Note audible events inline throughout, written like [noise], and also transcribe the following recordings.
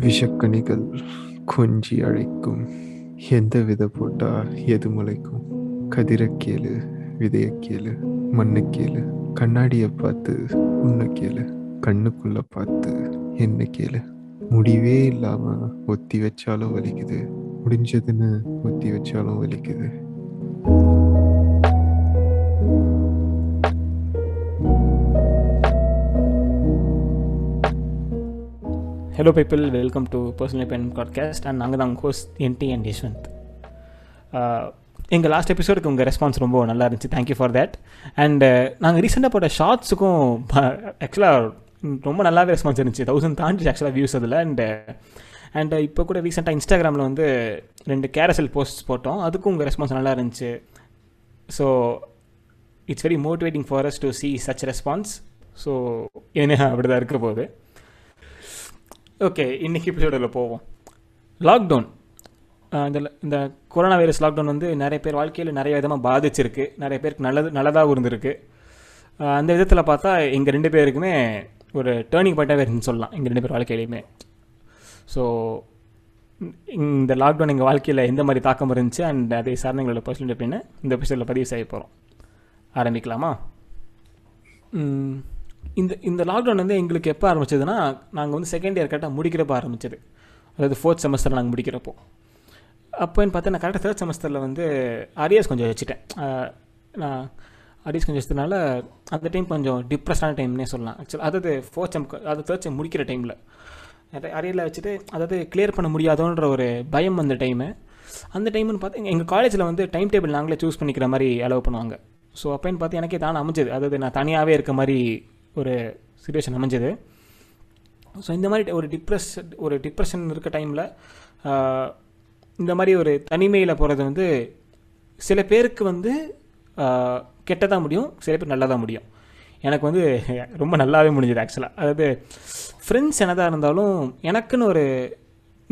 விஷக்கணிகள் கொஞ்சி அழைக்கும். எந்த வித போட்டா எது முளைக்கும்? கதிரக்கேளு கேளு கேளு கேளு கண்ணாடியை பார்த்து உன்னை கேளு கண்ணுக்குள்ள பார்த்து என்ன கேளு முடிவே இல்லாம ஒத்தி வச்சாலும் வலிக்குது. முடிஞ்சதுன்னு ஒத்தி வச்சாலும் வலிக்குது. Hello people welcome to personal pen podcast and நாங்கள் தான் ஹோஸ்ட் என்டி அண்ட் யஷ்வந்த் எங்கள் லாஸ்ட் எபிசோடுக்கு உங்கள் ரெஸ்பான்ஸ் ரொம்ப நல்லா இருந்துச்சு. தேங்க்யூ ஃபார் தேட் அண்ட் நாங்கள் ரீசெண்டாக போட்ட ஷார்ட்ஸுக்கும் ஆக்சுவலாக ரொம்ப நல்லாவே ரெஸ்பான்ஸ் இருந்துச்சு. தௌசண்ட் தாண்டி ஆக்சுவலாக வியூஸ் அதில். அண்ட் அண்ட் இப்போ கூட ரீசெண்டாக இன்ஸ்டாகிராமில் வந்து ரெண்டு கேரசல் போஸ்ட் போட்டோம். அதுக்கும் உங்கள் ரெஸ்பான்ஸ் நல்லா இருந்துச்சு. So it's very motivating for us to see such response so என்ன அப்படி தான் இருக்க போகுது. ஓகே இன்றைக்கி எபிசோடில் போவோம். லாக்டவுன் இந்த இந்த கொரோனா வைரஸ் லாக்டவுன் வந்து நிறைய பேர் வாழ்க்கையில் நிறைய விதமாக பாதிச்சிருக்கு. நிறைய பேருக்கு நல்லது நல்லதாகவும் இருந்திருக்கு. அந்த விதத்தில் பார்த்தா எங்கள் ரெண்டு பேருக்குமே ஒரு டேர்னிங் பாயிண்ட்டாகவே இருக்குன்னு சொல்லலாம். எங்கள் ரெண்டு பேர் வாழ்க்கையிலையுமே. ஸோ இந்த லாக்டவுன் எங்கள் வாழ்க்கையில் எந்த மாதிரி தாக்கம் இருந்துச்சு அண்ட் அதை சார்ந்த எங்களோட பர்சன்ட் அப்படின்னு இந்த எபிசோடில் பதிவு செய்ய போகிறோம் ஆரம்பிக்கலாமா? இந்த இந்த லாக்டவுன் வந்து எங்களுக்கு எப்போ ஆரம்பிச்சதுன்னா நாங்கள் வந்து செகண்ட் இயர் கரெக்டாக முடிக்கிறப்ப ஆரம்பிச்சது. அதாவது ஃபோர்த் செமஸ்டர் நாங்கள் முடிக்கிறப்போ. அப்போன்னு பார்த்தா நான் கரெக்டாக தேர்ட் செமஸ்டரில் வந்து அரியர்ஸ் கொஞ்சம் வச்சுட்டேன். நான் அரியர்ஸ் கொஞ்சம் வச்சதுனால அந்த டைம் கொஞ்சம் டிப்ரெஸ்டான டைம்னே சொல்லலாம். ஆக்சுவலாக அதாவது ஃபோர்த் செம் அதாவது தேர்ட் செம் முடிக்கிற டைமில் அரியரில் வச்சுட்டு அதாவது கிளியர் பண்ண முடியாதோன்ற ஒரு பயம் அந்த டைமு அந்த டைம்னு பார்த்து எங்கள் காலேஜில் வந்து டைம் டேபிள் நாங்களே சூஸ் பண்ணிக்கிற மாதிரி அலோவ் பண்ணுவாங்க. ஸோ அப்போன்னு பார்த்து எனக்கே தானே அமைஞ்சது. அதாவது நான் தனியாகவே இருக்க மாதிரி ஒரு சுச்சுவேஷன் அமைஞ்சது. ஸோ இந்த மாதிரி ஒரு டிப்ரெஸ் ஒரு டிப்ரெஷன் இருக்க டைமில் இந்த மாதிரி ஒரு தனிமையில் போகிறது வந்து சில பேருக்கு வந்து கெட்டதாக முடியும் சில பேர் நல்லதாக முடியும். எனக்கு வந்து ரொம்ப நல்லாவே முடிஞ்சது ஆக்சுவலாக அதாவது ஃப்ரெண்ட்ஸ் என்னதாக இருந்தாலும் எனக்குன்னு ஒரு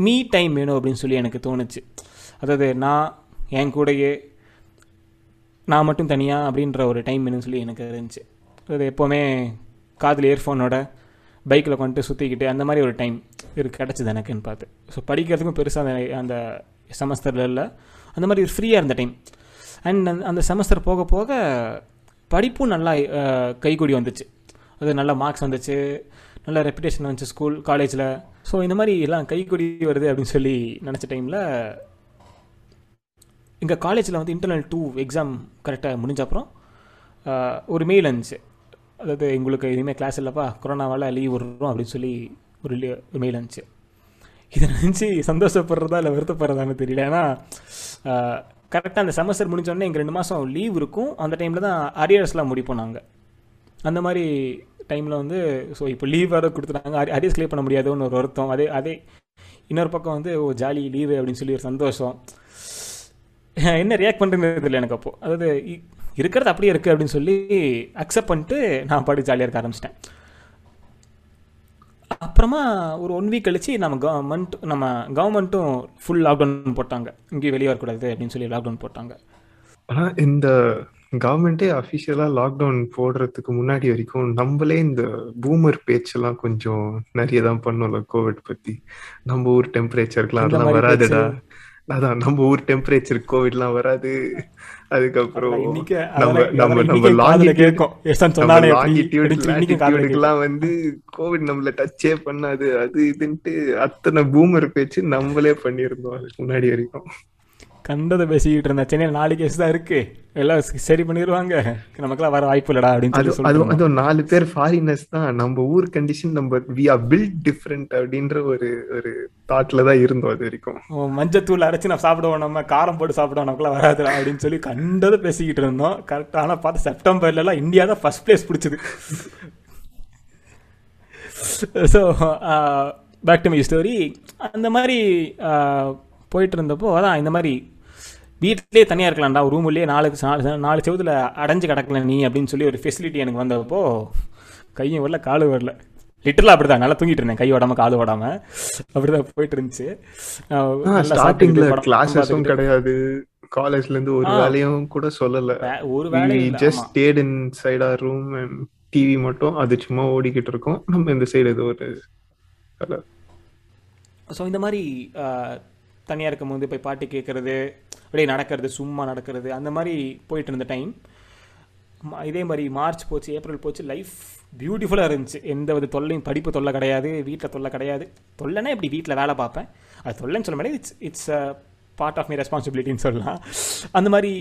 மீ டைம் வேணும் அப்படின்னு சொல்லி எனக்கு தோணுச்சு. அதாவது நான் என் கூடயே நான் மட்டும் தனியாக அப்படின்ற ஒரு டைம் வேணும்னு சொல்லி எனக்கு இருந்துச்சு. அது எப்போவுமே காதில் இயர்ஃபோனோட பைக்கில் கொண்டு சுற்றிக்கிட்டு அந்த மாதிரி ஒரு டைம் இருக்கு கிடச்சிது எனக்குன்னு பார்த்து. ஸோ படிக்கிறதுக்கும் பெருசாக அந்த அந்த செமஸ்டரில் இல்லை. அந்த மாதிரி ஒரு ஃப்ரீயாக இருந்த டைம் அண்ட் அந்த செமஸ்டர் போக போக படிப்பும் நல்லா கைகூடி வந்துச்சு. அது நல்ல மார்க்ஸ் வந்துச்சு. நல்ல ரெப்புடேஷன் வந்துச்சு ஸ்கூல் காலேஜில் ஸோ இந்த மாதிரி எல்லாம் கைகூடி வருது அப்படின்னு சொல்லி நினச்ச டைமில் எங்கள் காலேஜில் வந்து இன்டர்னல் டூ எக்ஸாம் கரெக்டாக முடிஞ்ச அப்புறம் ஒரு மெயில் இருந்துச்சு அதாவது எங்களுக்கு இனிமேல் கிளாஸ் இல்லைப்பா கொரோனாவால் லீவ் விடுறோம் அப்படின்னு சொல்லி ஒரு ஒரு மெயில் இருந்துச்சு இதை நினச்சி சந்தோஷப்படுறதா இல்லை வருத்தப்படுறதான்னு தெரியல. ஏன்னா கரெக்டாக அந்த செமஸ்டர் முடிஞ்சோடனே எங்கள் ரெண்டு மாதம் லீவ் இருக்கும். அந்த டைமில் தான் அரியர்ஸ்லாம் முடிப்போம் நாங்கள் அந்த மாதிரி டைமில் வந்து ஸோ இப்போ லீவ் வேறு கொடுத்துட்டாங்க. அரியர்ஸ் கிளியர் பண்ண முடியாதுன்னு ஒரு வருத்தம். அதே அதே இன்னொரு பக்கம் வந்து ஓ ஜாலி லீவு அப்படின்னு சொல்லி ஒரு சந்தோஷம். என்ன ரியாக்ட் பண்ணுறது தெரியல எனக்கு அப்போது அதாவது இ- இருக்கிறது அப்படியே இருக்குது அப்படின்னு சொல்லி அக்செப்ட் பண்ணிட்டு நான் பாட்டு ஜாலியாக இருக்க ஆரம்பிச்சிட்டேன். அப்புறமா ஒரு ஒன் வீக் கழிச்சு நம்ம கவர்மெண்ட் நம்ம கவர்மெண்ட்டும் ஃபுல் லாக்டவுன் போட்டாங்க. இங்கேயும் வெளியே வரக்கூடாது அப்படின்னு சொல்லி லாக்டவுன் போட்டாங்க. ஆனா இந்த கவர்மெண்டே அஃபிஷியலா லாக்டவுன் போடுறதுக்கு முன்னாடி வரைக்கும் நம்மளே இந்த பூமர் பேச்செல்லாம் கொஞ்சம் நிறைய தான் பண்ணோம்ல கோவிட் பத்தி. நம்ம ஊர் டெம்பரேச்சருக்குலாம் இந்த அதெல்லாம் வராதுடா. அதான் நம்ம ஊர் டெம்பரேச்சர் கோவிட்லாம் வராது. அதுக்கப்புறம் நம்ம நம்ம நம்ம இன்னைக்கு காதுல longitude கேட்கும். எஸ்தான் நம்ம சொன்னானே எப்படி? லாங்கிடியூட் அப்படின்னு சொல்லி இன்னைக்கும் காதுல கேட்கும். லாட்டிடியூடுக்கெல்லாம் வந்து கோவிட் நம்மள டச்சே பண்ணாது. அது இதுன்ட்டு அத்தனை பூமர் பேச்சு நம்மளே பண்ணியிருந்தோம். அதுக்கு முன்னாடி வரைக்கும். கண்டதை பேசிக்கிட்டு இருந்த சென்னையில் நாலு கேஸ் தான் இருக்கு. எல்லாம் சரி பண்ணிடுவாங்க நமக்கெல்லாம் வர வாய்ப்பு இல்லடா அப்படின்னு சொல்லி அது நாலு பேர் ஃபாரினர்ஸ் தான். நம்ம ஊர் கண்டிஷன் நம்ம வி ஆர் பில்ட் டிஃப்ரெண்ட் அப்படின்ற ஒரு ஒரு தாட்ல தான் இருந்தோம் அது வரைக்கும். மஞ்சத்தூள் அரைச்சு நான் சாப்பிடுவோம். நம்ம காரம் போட்டு சாப்பிடுவோம். நமக்குலாம் வராதுடா அப்படின்னு சொல்லி கண்டதை பேசிக்கிட்டு இருந்தோம். கரெக்டாக ஆனால் பார்த்து செப்டம்பர்லலாம் இந்தியா தான் ஃபர்ஸ்ட் பிளேஸ் பிடிச்சது. So back to my story அந்த மாதிரி போயிட்டு இருந்தப்போ அதான் இந்த மாதிரி வீட்டிலே தனியாக இருக்கலாம்டா. ரூம்லேயே நாலு நாலு நாலு செவத்துல அடைஞ்சு கிடக்கல நீ அப்படின்னு சொல்லி ஒரு ஃபெசிலிட்டி எனக்கு வந்தப்போ கையும் வரல காலு வரல. லிட்டரலாக அப்படி தான் நல்லா தூங்கிட்டு இருந்தேன். கை ஓடாம காலு ஓடாம. அப்படிதான் போயிட்டு இருந்துச்சு. ஸ்டார்டிங்ல கிளாஸஸும். கிடையாது. காலேஜ்ல இருந்து ஒரு. வேலையும் கூட சொல்லல. ஒரு வேலை just. Stayed inside our room and TV மட்டும். அது சும்மா ஓடிக்கிட்டு இருக்கோம். நம்ம இந்த சைடு ஏதோ ஒரு. ஸோ இந்த மாதிரி தனியாக இருக்கும்போது போய் பாட்டு கேட்குறது அப்படியே நடக்கிறது சும்மா நடக்கிறது அந்த மாதிரி போயிட்டு இருந்த டைம் இதே மாதிரி மார்ச் போச்சு ஏப்ரல் போச்சு லைஃப் பியூட்டிஃபுல்லாக இருந்துச்சு. எந்த வித தொல்லையும் படிப்பு தொல்லை கிடையாது வீட்டில் தொல்லை கிடையாது. தொல்லைன்னா இப்படி வீட்டில் வேலை பார்ப்பேன்? அது தொல்லைன்னு சொல்ல முடியாது. It's it's a part of my ரெஸ்பான்சிபிலிட்டின்னு சொல்லலாம். அந்த மாதிரி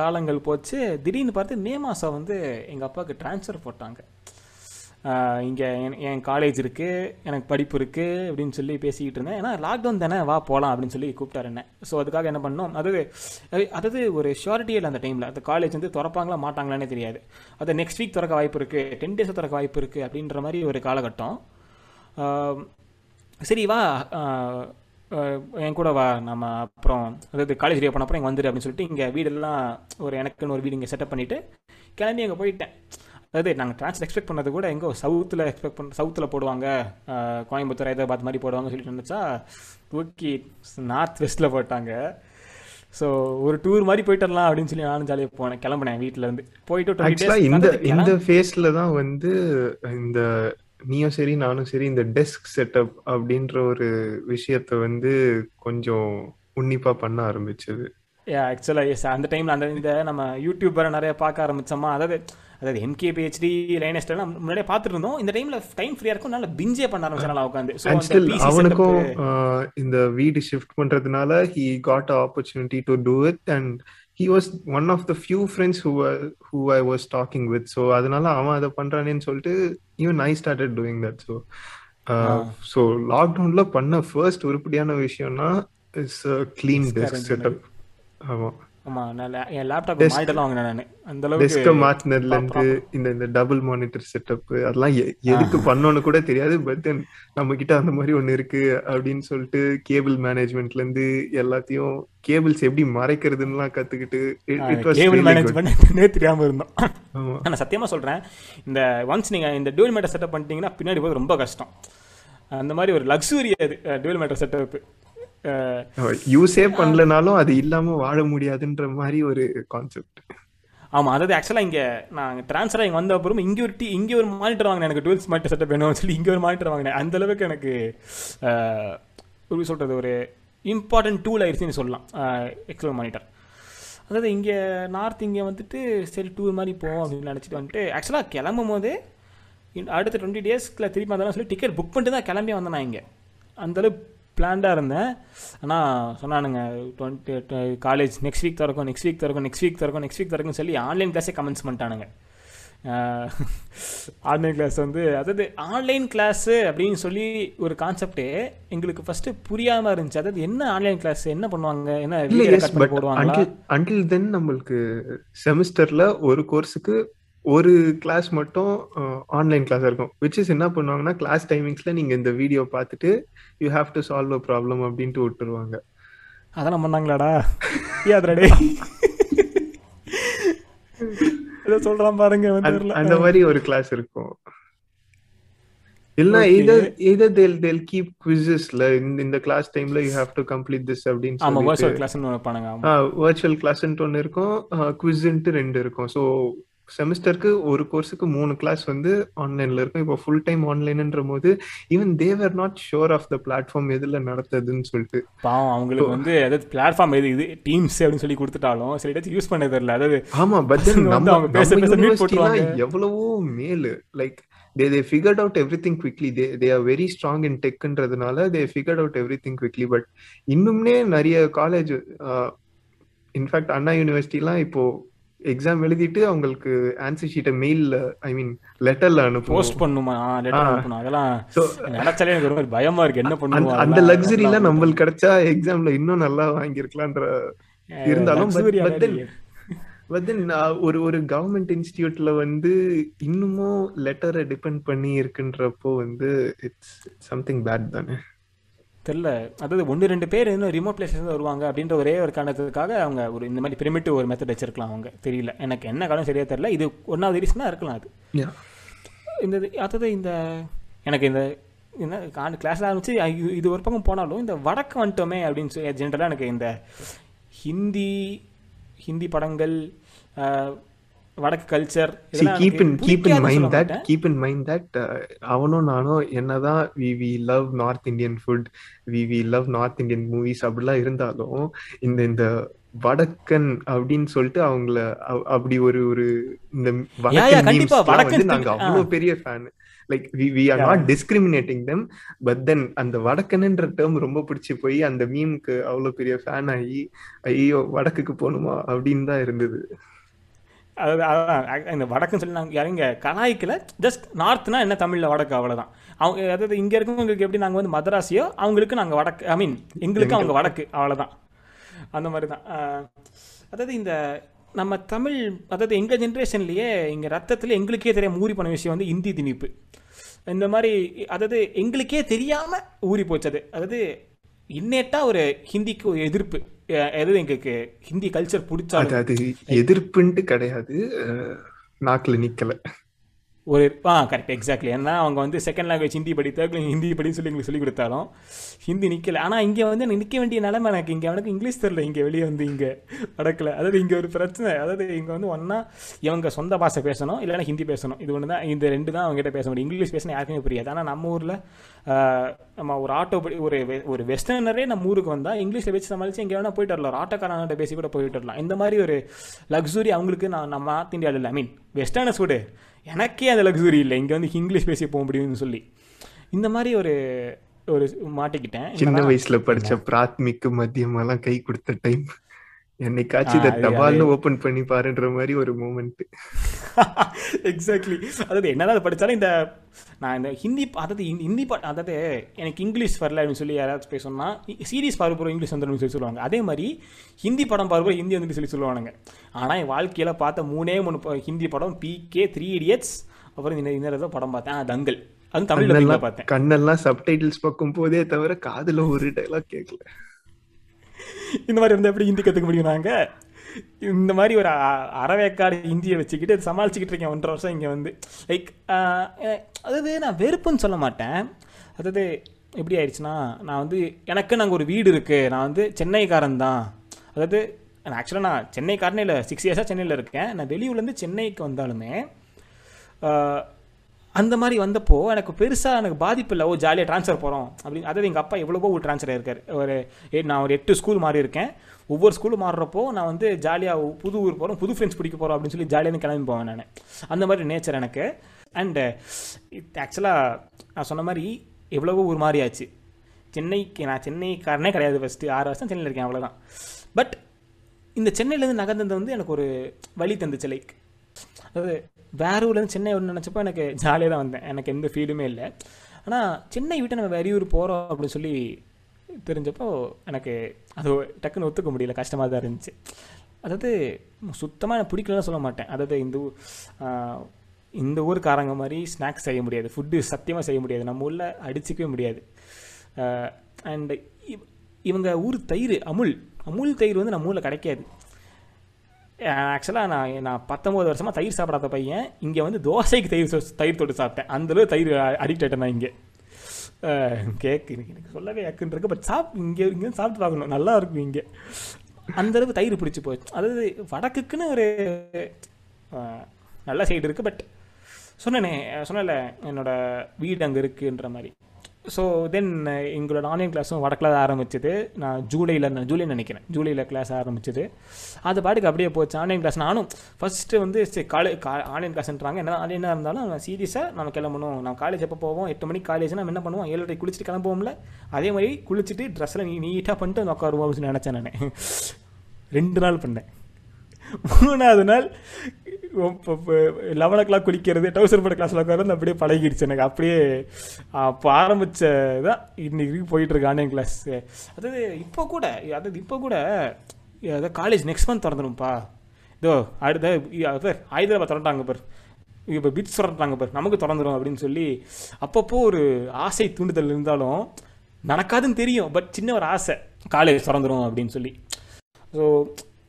காலங்கள் போச்சு. திடீர்னு பார்த்து மே மாதம் வந்து எங்கள் அப்பாவுக்கு ட்ரான்ஸ்ஃபர் போட்டாங்க. இங்கே என் காலேஜ் இருக்குது எனக்கு படிப்பு இருக்குது அப்படின்னு சொல்லி பேசிக்கிட்டு இருந்தேன். ஏன்னா லாக்டவுன் தானே வா போகலாம் அப்படின்னு சொல்லி கூப்பிட்டாரு என்ன. ஸோ அதுக்காக என்ன பண்ணோம்? அதாவது அது- அதாவது ஒரு ஷியாரிட்டி இல்லை அந்த டைமில் அந்த காலேஜ் வந்து திறப்பாங்களா மாட்டாங்களானே தெரியாது. அது நெக்ஸ்ட் வீக் திறக்க வாய்ப்பு இருக்குது டென் டேஸ் திறக்க வாய்ப்பு இருக்குது அப்படின்ற மாதிரி ஒரு காலகட்டம். சரி வா என் கூட வா நம்ம அப்புறம் அதாவது காலேஜ் ரீ பண்ண அப்புறம் இங்கே வந்துடு அப்படின்னு சொல்லிட்டு இங்கே வீடெல்லாம் ஒரு எனக்குன்னு ஒரு வீடு இங்கே செட்டப் பண்ணிவிட்டு கிளம்பி அங்கே போயிட்டேன். அதாவது நாங்கள் ட்ரான்ஸ்ஃபர் எக்ஸ்பெக்ட் பண்ணது கூட எங்கோ சவுத்தில் எக்ஸ்பெக்ட் பண்ண சவுத்தில் போடுவாங்க. கோயம்புத்தூர் ஹைதராபாத் மாதிரி போடுவாங்க சொல்லிட்டு நினச்சா தூக்கி நார்த் வெஸ்ட்டில் போட்டாங்க. ஸோ ஒரு டூர் மாதிரி போயிட்டு வரலாம் அப்படின்னு சொல்லி நானும் ஜாலியாக போனேன் கிளம்புனேன் வீட்டில் இருந்து. போயிட்டு இந்த இந்த ஃபேஸ்ல தான் வந்து இந்த நீயும் சரி நானும் சரி இந்த டெஸ்க் செட்டப் அப்படின்ற ஒரு விஷயத்த வந்து கொஞ்சம் உன்னிப்பா பண்ண ஆரம்பிச்சது. ஆக்சுவலாக எஸ் அந்த டைமில் அந்த இந்த நம்ம யூடியூபரை நிறைய பார்க்க ஆரம்பிச்சோமா? அதாவது அதாவது எம்கே பிஹெச்டி லைனஸ்ட் எல்லாம் முன்னாடியே பார்த்துட்டு இருந்தோம் இந்த டைமில் டைம் ஃப்ரீயாக இருக்கும். நல்லா பிஞ்சே பண்ண ஆரம்பிச்சேன் நல்லா உட்காந்து அவனுக்கும் இந்த வீடு ஷிஃப்ட் பண்றதுனால he got opportunity to do it and he was one of the few friends who who I was talking with so அதனால அவன் அதை பண்றானேன்னு சொல்லிட்டு even I started doing that so so லாக்டவுன்ல பண்ண ஃபர்ஸ்ட் உருப்படியான விஷயம்னா is clean Desk desk. Setup ஆமா நான் என் லேப்டாப் வாங்கினேன் நான். அந்த டெஸ்க அளவுக்கு மாத்தினதுல இருந்து இந்த இந்த டபுள் மானிட்டர் செட்டப் அதெல்லாம் எதுக்கு பண்ணோன்னு கூட தெரியாது பட் தென் நம்ம கிட்ட அந்த மாதிரி ஒண்ணு இருக்கு அப்படின்னு சொல்லிட்டு கேபிள் மேனேஜ்மெண்ட்ல இருந்து எல்லாத்தையும் கேபிள்ஸ் எப்படி மறைக்கிறதுன்னுலாம் கத்துக்கிட்டு கேபிள் மேனேஜ்மெண்ட்னே தெரியாமல் இருந்தோம். நான் சத்தியமாக சொல்கிறேன் இந்த ஒன்ஸ் நீங்கள் இந்த டியூல் மீட்டர் செட்டப் பண்ணிட்டீங்கன்னா பின்னாடி போய் ரொம்ப கஷ்டம். அந்த மாதிரி ஒரு லக்ஸுரி அது டியூல் மீட்டர் செட்டப் யூஸே பண்ணலனாலும் அது இல்லாம வாழ முடியாதுன்ற மாதிரி ஒரு கான்செப்ட் ஆமாம் அதாவது ஆக்சுவலாக இங்கே நான் ட்ரான்ஸ்ஃபர் இங்கே வந்த அப்புறம் இங்கே ஒரு டி இங்கே ஒரு மானிட்டர் வாங்கினேன். எனக்கு டுவெல்ஸ் மானிட்டர் செட்டப் வேணும்னு சொல்லி இங்கே ஒரு மானிட்டர் வாங்கினேன். அந்த அளவுக்கு எனக்கு ஒரு சொல்கிறது ஒரு இம்பார்ட்டன்ட் டூல் ஆயிடுச்சுன்னு சொல்லலாம். எக்ஸல் மானிட்டர் அதாவது இங்கே நார்த் இங்கே வந்துட்டு சரி டூர் மாதிரி போவோம் அப்படின்னு நினச்சிட்டு வந்துட்டு ஆக்சுவலாக கிளம்பும் போது அடுத்த டுவெண்ட்டி டேஸ்க்குள்ள திருப்பி வந்தாலும் சொல்லி டிக்கெட் புக் பண்ணிட்டு தான் கிளம்பி வந்தேன் நான் இங்கே. அந்தளவு பிளான்டாக இருந்தேன். ஆனால் சொன்னானுங்க டுவெண்ட்டி காலேஜ் நெக்ஸ்ட் வீக் திறக்கும் நெக்ஸ்ட் வீக் திறக்கும் நெக்ஸ்ட் வீக் திறக்கும் நெக்ஸ்ட் வீக் திறக்கும் சொல்லி ஆன்லைன் கிளாஸே கமெண்ட்ஸ் பண்ணிட்டானுங்க. ஆன்லைன் கிளாஸ் வந்து அதாவது ஆன்லைன் கிளாஸு அப்படின்னு சொல்லி ஒரு கான்செப்டே எங்களுக்கு ஃபஸ்ட்டு புரியாமல் இருந்துச்சு. அதாவது என்ன ஆன்லைன் கிளாஸ் என்ன பண்ணுவாங்க என்ன இல்ல வீடியோ எஸ் ரெக்கார்ட் பண்ணி பட் போடுவாங்களா? அன்டில் அன்டில் தென் நம்மளுக்கு செமஸ்டர்ல ஒரு கோர்ஸுக்கு ஒரு கிளாஸ் மட்டும் ஆன்லைன் கிளாஸ் இருக்கும். விச் இஸ் என்ன பண்ணுவாங்கன்னா கிளாஸ் டைமிங்ஸ்ல நீங்க இந்த வீடியோ பார்த்துட்டு you have to solve a problem அப்படின்ட்டு விட்டுருவாங்க. அதெல்லாம் பண்ணாங்களாடா? ஏதுடே ஏதோ சொல்றான் பாருங்க அந்த- மாதிரி ஒரு கிளாஸ் இருக்கும். இல்ல keep quizzesல இந்த இந்த கிளாஸ் டைம்ல you have to complete this அப்படின்னு ஆமா வர்ச்சுவல் கிளாஸ்னு வர்ச்சுவல் கிளாஸ்ன்ட்டு ஒன்று இருக்கும் குவிஸ்ன்ட்டு ரெண்டு இருக்கும். ஸோ செமஸ்டருக்கு ஒரு கோர்ஸுக்கு மூணு கிளாஸ் வந்து ஆன்லைன்ல இருக்கும். இப்போ ஃபுல் டைம் ஆன்லைன்ன்ற போது even they're not sure of the platform எதுல நடத்துதுன்னு சொல்லிட்டு. பாவம் அவங்களுக்கு வந்து அதாவது பிளாட்ஃபார்ம் எது இது டீம்ஸ் அப்படின்னு சொல்லி கொடுத்துட்டாலும் சரி ஏதாச்சும் யூஸ் பண்ண தெரியல. அதாவது ஆமா பட் [laughs] நம்ம அவங்க பேச பேச போட்டுருவாங்க. எவ்வளவோ மேலு. Like they they figured out everything quickly they they are very strong in டெக்ன்றதுனால they figured out everything quickly but இன்னும்னே நிறைய காலேஜ் இன்ஃபேக்ட் அண்ணா யூனிவர்சிட்டிலாம் இப்போ எக்ஸாம் எழுதிட்டு அவங்களுக்கு ஆன்சர் ஷீட்டை மெயில்ல ஐ மீன் லெட்டர்ல போஸ்ட் அனுப்புவோம் பண்ணுமா? லெட்டர். அனுப்பணும். அதெல்லாம் நினைச்சாலே எனக்கு ரொம்ப பயமா இருக்கு. என்ன பண்ணுவோம் அந்த லக்ஸரிலாம் நம்மளுக்கு கிடைச்சா எக்ஸாம்ல இன்னும் நல்லா வாங்கியிருக்கலான்ற இருந்தாலும் பட் தென் ஒரு ஒரு கவர்மெண்ட் இன்ஸ்டிடியூட்ல வந்து இன்னமும் லெட்டரை டிபெண்ட் பண்ணி இருக்குன்றப்போ வந்து இட்ஸ் சம்திங் பேட் தானே. தெரியல. அதாவது ஒன்று ரெண்டு பேர் இன்னும் ரிமோட் பிளேசஸ் வருவாங்க அப்படின்ற ஒரே ஒரு காரணத்துக்காக அவங்க ஒரு இந்த மாதிரி பிரிமிட்டிவ் ஒரு மெத்தட் வச்சிருக்கலாம் அவங்க. தெரியல. எனக்கு என்ன காரணம் சரியா தெரியல. இது ஒன்றாவது ரீசனாக இருக்கலாம் அது. இந்த அதாவது இந்த எனக்கு இந்த என்ன கிளாஸில் ஆரம்பிச்சு இது- ஒரு பக்கம் போனாலும் இந்த வடக்கு வந்துட்டோமே அப்படின்னு சொல்லி ஜென்ரலாக எனக்கு இந்த ஹிந்தி ஹிந்தி படங்கள் வடக்கு culture keep in keep in mind that keep in mind that அவனும் நானும் என்னதான் we we love North Indian food we we love North Indian movies அப்படிலாம் இருந்தாலும் இந்த இந்த வடக்கன் அப்படின்னு சொல்லிட்டு அவங்கள அப்படி ஒரு ஒரு இந்த வடக்கன் நாங்க அவ்வளவு பெரிய fan like we we are not discriminating them but then அந்த வடக்கன்ன்ற டேர்ம் ரொம்ப பிடிச்சி போய் அந்த மீம்க்கு அவ்வளவு பெரிய ஃபேன் ஆகி ஐயோ வடக்குக்கு போகணுமா அப்படின்னு தான் இருந்தது. அதான் இந்த வடக்குன்னு சொல்லி நாங்கள் இறங்க கலாய்க்கில் ஜஸ்ட் நார்த்னா என்ன தமிழில் வடக்கு அவ்வளோதான் அவங்க அதாவது இங்கே இருக்கவங்களுக்கு எப்படி நாங்கள் வந்து மதராசியோ அவங்களுக்கு நாங்கள் வடக்கு ஐ மீன் எங்களுக்கு அவங்க வடக்கு அவ்வளோதான் அந்த மாதிரி தான் அதாவது இந்த நம்ம தமிழ் அதாவது எங்கள் ஜென்ரேஷன்லேயே எங்கள் ரத்தத்தில் எங்களுக்கே தெரியாம ஊறி போன விஷயம் வந்து இந்தி திணிப்பு. இந்த மாதிரி அதாவது எங்களுக்கே தெரியாமல் ஊறி போச்சது. அதாவது இன்னேட்டா ஒரு ஹிந்திக்கு ஒரு எதிர்ப்பு. எது எங்களுக்கு ஹிந்தி கல்ச்சர் பிடிச்சா அது எதிர்ப்புன்ட்டு கிடையாது. நாக்கில் நிக்கல. ஒரு ஆ கரெக்ட் எக்ஸாக்ட்லி ஏன்னா அவங்க வந்து செகண்ட் லாங்குவேஜ் ஹிந்தி படி தேர்ட் ஹிந்தி படின்னு சொல்லி எங்களுக்கு சொல்லி கொடுத்தாலும் ஹிந்தி நிற்கல ஆனால் இங்கே வந்து நிற்க வேண்டிய நிலைமை எனக்கு இங்கே எனக்கு இங்கிலீஷ் தெரில இங்கே வெளியே வந்து இங்கே வடக்கில் அதாவது இங்கே ஒரு பிரச்சனை. அதாவது இங்கே வந்து ஒன்றா இவங்க சொந்த பாஷை பேசணும் இல்லைன்னா ஹிந்தி பேசணும். இது ஒன்று தான் இந்த ரெண்டு தான் அவங்ககிட்ட பேச முடியும். இங்கிலீஷ் பேசினா யாருக்குமே புரியாது. ஆனால் நம்ம ஊரில் நம்ம ஒரு ஆட்டோ ஒரு ஒரு வெஸ்டர்னரே நம்ம ஊருக்கு வந்தால் இங்கிலீஷில் வச்சு சமாளித்து எங்கே வேணால் போயிட்டு வரலாம். ஒரு பேசி கூட போயிட்டு வரலாம். இந்த மாதிரி ஒரு லக்ஸுரி அவங்களுக்கு நான் நம்ம நார்த் இந்தியாவில் இல்லை. ஐ மீன் வெஸ்டர்னஸ் கூட எனக்கே அந்த லக்ஸுரி இல்லை. இங்கே வந்து இங்கிலீஷ் பேசி போக முடியும்னு சொல்லி. இந்த மாதிரி ஒரு ஒரு மாட்டிக்கிட்டேன். சின்ன வயசுல படிச்ச பிராத்மிக்கு மத்தியமெல்லாம் கை கொடுத்த டைம் என்னைக்காச்சும் இதை தபால்னு ஓபன் பண்ணி பாருன்ற மாதிரி ஒரு மூமெண்ட் எக்ஸாக்ட்லி அதாவது என்னதான் படித்தாலும் இந்த நான் இந்த ஹிந்தி அதாவது ஹிந்தி பாட் அதாவது எனக்கு இங்கிலீஷ் வரல அப்படின்னு சொல்லி யாராவது பேச சொன்னால் சீரியஸ் பார்க்குறோம் இங்கிலீஷ் வந்துடும் சொல்லி சொல்லுவாங்க. அதே மாதிரி ஹிந்தி படம் பார்க்குறோம் ஹிந்தி வந்து சொல்லி சொல்லுவானுங்க. ஆனால் என் வாழ்க்கையில் பார்த்த மூணே மூணு ஹிந்தி படம் பிகே த்ரீ இடியட்ஸ் அப்புறம் இந்த இந்த படம் பார்த்தேன். தங்கல் அது தமிழ்ல பார்த்தேன். கண்ணெல்லாம் சப்டைட்டில்ஸ் பார்க்கும் போதே தவிர காதுல ஒரு டைலாக் கேட்கல. இந்த மாதிரி இருந்தால் எப்படி ஹிந்தி கற்றுக்க முடியும் நாங்கள் இந்த மாதிரி ஒரு அறவேக்காடு இந்தியை வச்சுக்கிட்டு சமாளிச்சுக்கிட்டு இருக்கேன். ஒன்றரை வருஷம் இங்கே வந்து. லைக் அதாவது நான் வெறுப்புன்னு சொல்ல மாட்டேன். அதாவது எப்படி ஆயிடுச்சுன்னா நான் வந்து எனக்கு நாங்கள் ஒரு வீடு இருக்குது நான் வந்து சென்னைக்காரன் தான். அதாவது ஆக்சுவலாக நான் சென்னைக்காரனே இல்லை சிக்ஸ் இயர்ஸாக சென்னையில் இருக்கேன். நான் வெளியூர்லேருந்து சென்னைக்கு வந்தாலுமே அந்த மாதிரி வந்தப்போ எனக்கு பெருசாக எனக்கு பாதிப்பு இல்லை. ஓ ஜாலியாக ட்ரான்ஸ்ஃபர் போகிறோம் அப்படின்னு. அதாவது எங்கள் அப்பா எவ்வளோவோ ஒரு ட்ரான்ஸ்ஃபர் இருக்கார் ஒரு நான் ஒரு எட்டு ஸ்கூல் மாறி இருக்கேன். ஒவ்வொரு ஸ்கூல் மாறுறப்போ நான் வந்து ஜாலியாக புது ஊர் போகிறோம் புது ஃப்ரெண்ட்ஸ் பிடிக்க போகிறோம் அப்படின்னு சொல்லி ஜாலியாக கிளம்பி போவேன் நான். அந்த மாதிரி நேச்சர் எனக்கு. அண்டு ஆக்சுவலாக நான் சொன்ன மாதிரி எவ்வளவோ ஒரு மாதிரியாச்சு சென்னைக்கு நான் சென்னைக்காரனே கிடையாது ஃபஸ்ட்டு ஆறு வருஷம் சென்னையில் இருக்கேன் அவ்வளோதான் பட் இந்த சென்னையிலேருந்து நகர்ந்தது வந்து எனக்கு ஒரு வழி தந்துச்சு லைக் அதாவது வேறு ஊர்லேருந்து சென்னை ஒன்று நினச்சப்போ எனக்கு ஜாலியாக தான் வந்தேன். எனக்கு எந்த ஃபீலுமே இல்லை. ஆனால் சென்னை விட்டு நம்ம வெளியூர் போகிறோம் அப்படின்னு சொல்லி தெரிஞ்சப்போ எனக்கு அது டக்குன்னு ஒத்துக்க முடியல. கஷ்டமாக தான் இருந்துச்சு. அதாவது சுத்தமாக எனக்கு பிடிக்கலன்னு சொல்ல மாட்டேன். அதாவது இந்த இந்த ஊருக்காரங்க மாதிரி ஸ்நாக்ஸ் செய்ய முடியாது. ஃபுட்டு சத்தியமாக செய்ய முடியாது. நம்ம ஊரில் அடிச்சிக்கவே முடியாது. அண்டு இவங்க ஊர் தயிர் அமுல். அமுல் தயிர் வந்து நம்ம ஊரில் கிடைக்காது. ஆக்சுவலாக நான் நான் பத்தொம்போது வருஷமாக தயிர் சாப்பிடாத பையன். இங்கே வந்து தோசைக்கு தயிர் தயிர் தொட்டு சாப்பிட்டேன். அந்தளவு தயிர் அடிக்ட் ஆகிட்டேன் நான் இங்கே. கேக்கு எனக்கு சொல்லவே ஏக்குன்றிருக்கு பட் சாப் இங்கே இங்கே சாப்பிட்டு பார்க்கணும். நல்லா இருக்கும் இங்கே. அந்தளவு தயிர் பிடிச்சி போச்சு. அதாவது வடக்குக்குன்னு ஒரு நல்ல சைடு இருக்குது பட் சொன்னேனே சொன்னல என்னோடய வீடு அங்கே இருக்குன்ற மாதிரி. ஸோ தென் uh, எங்களோட ஆன்லைன் கிளாஸும் வடக்கில் தான் ஆரம்பிச்சது. நான் ஜூலையில் ஜூலை நினைக்கிறேன். ஜூலையில் கிளாஸ் ஆரம்பிச்சது. அது பாட்டுக்கு அப்படியே போச்சு. ஆன்லைன் கிளாஸ் நானும் ஃபஸ்ட்டு வந்து சரி காலே கா ஆன்லைன் கிளாஸ்ன்றாங்க என்ன ஆன்லைனாக இருந்தாலும் நான் சீரியஸாக நம்ம கிளம்பணும். நம்ம காலேஜ் எப்போ போவோம்? எட்டு மணிக்கு காலேஜ் நம்ம என்ன பண்ணுவோம்? ஏழரை குளிச்சுட்டு கிளம்புவோம்ல? அதே மாதிரி குளிச்சுட்டு ட்ரெஸ்ஸில் நீ நீட்டாக பண்ணிட்டு வந்து உட்காருவோம் அப்படின்னு நினச்சேன் நான். [laughs] ரெண்டு நாள் பண்ணேன். மூணாவது நாள் லெவன் ஓ கிளாக் குளிக்கிறது டவுசர் போட்ட கிளாஸில் உட்காந்து அப்படியே பழகிடுச்சு எனக்கு. அப்படியே அப்போ ஆரம்பித்த தான் இன்னைக்கு போயிட்டுருக்கு ஆன்லைன் கிளாஸ் அதாவது இப்போ கூட அதாவது இப்போ கூட அதாவது காலேஜ் நெக்ஸ்ட் மந்த் திறந்துடும்ப்பா இதோ அடுத்த சார் ஹைதராபாத் திறந்துட்டாங்க பார் இப்போ பிட்ஸ் திறந்துட்டாங்க பார் நமக்கு திறந்துடும் அப்படின்னு சொல்லி அப்பப்போ ஒரு ஆசை தூண்டுதல் இருந்தாலும் நடக்காதுன்னு தெரியும். பட் சின்ன ஒரு ஆசை காலேஜ் திறந்துடும் அப்படின்னு சொல்லி. ஸோ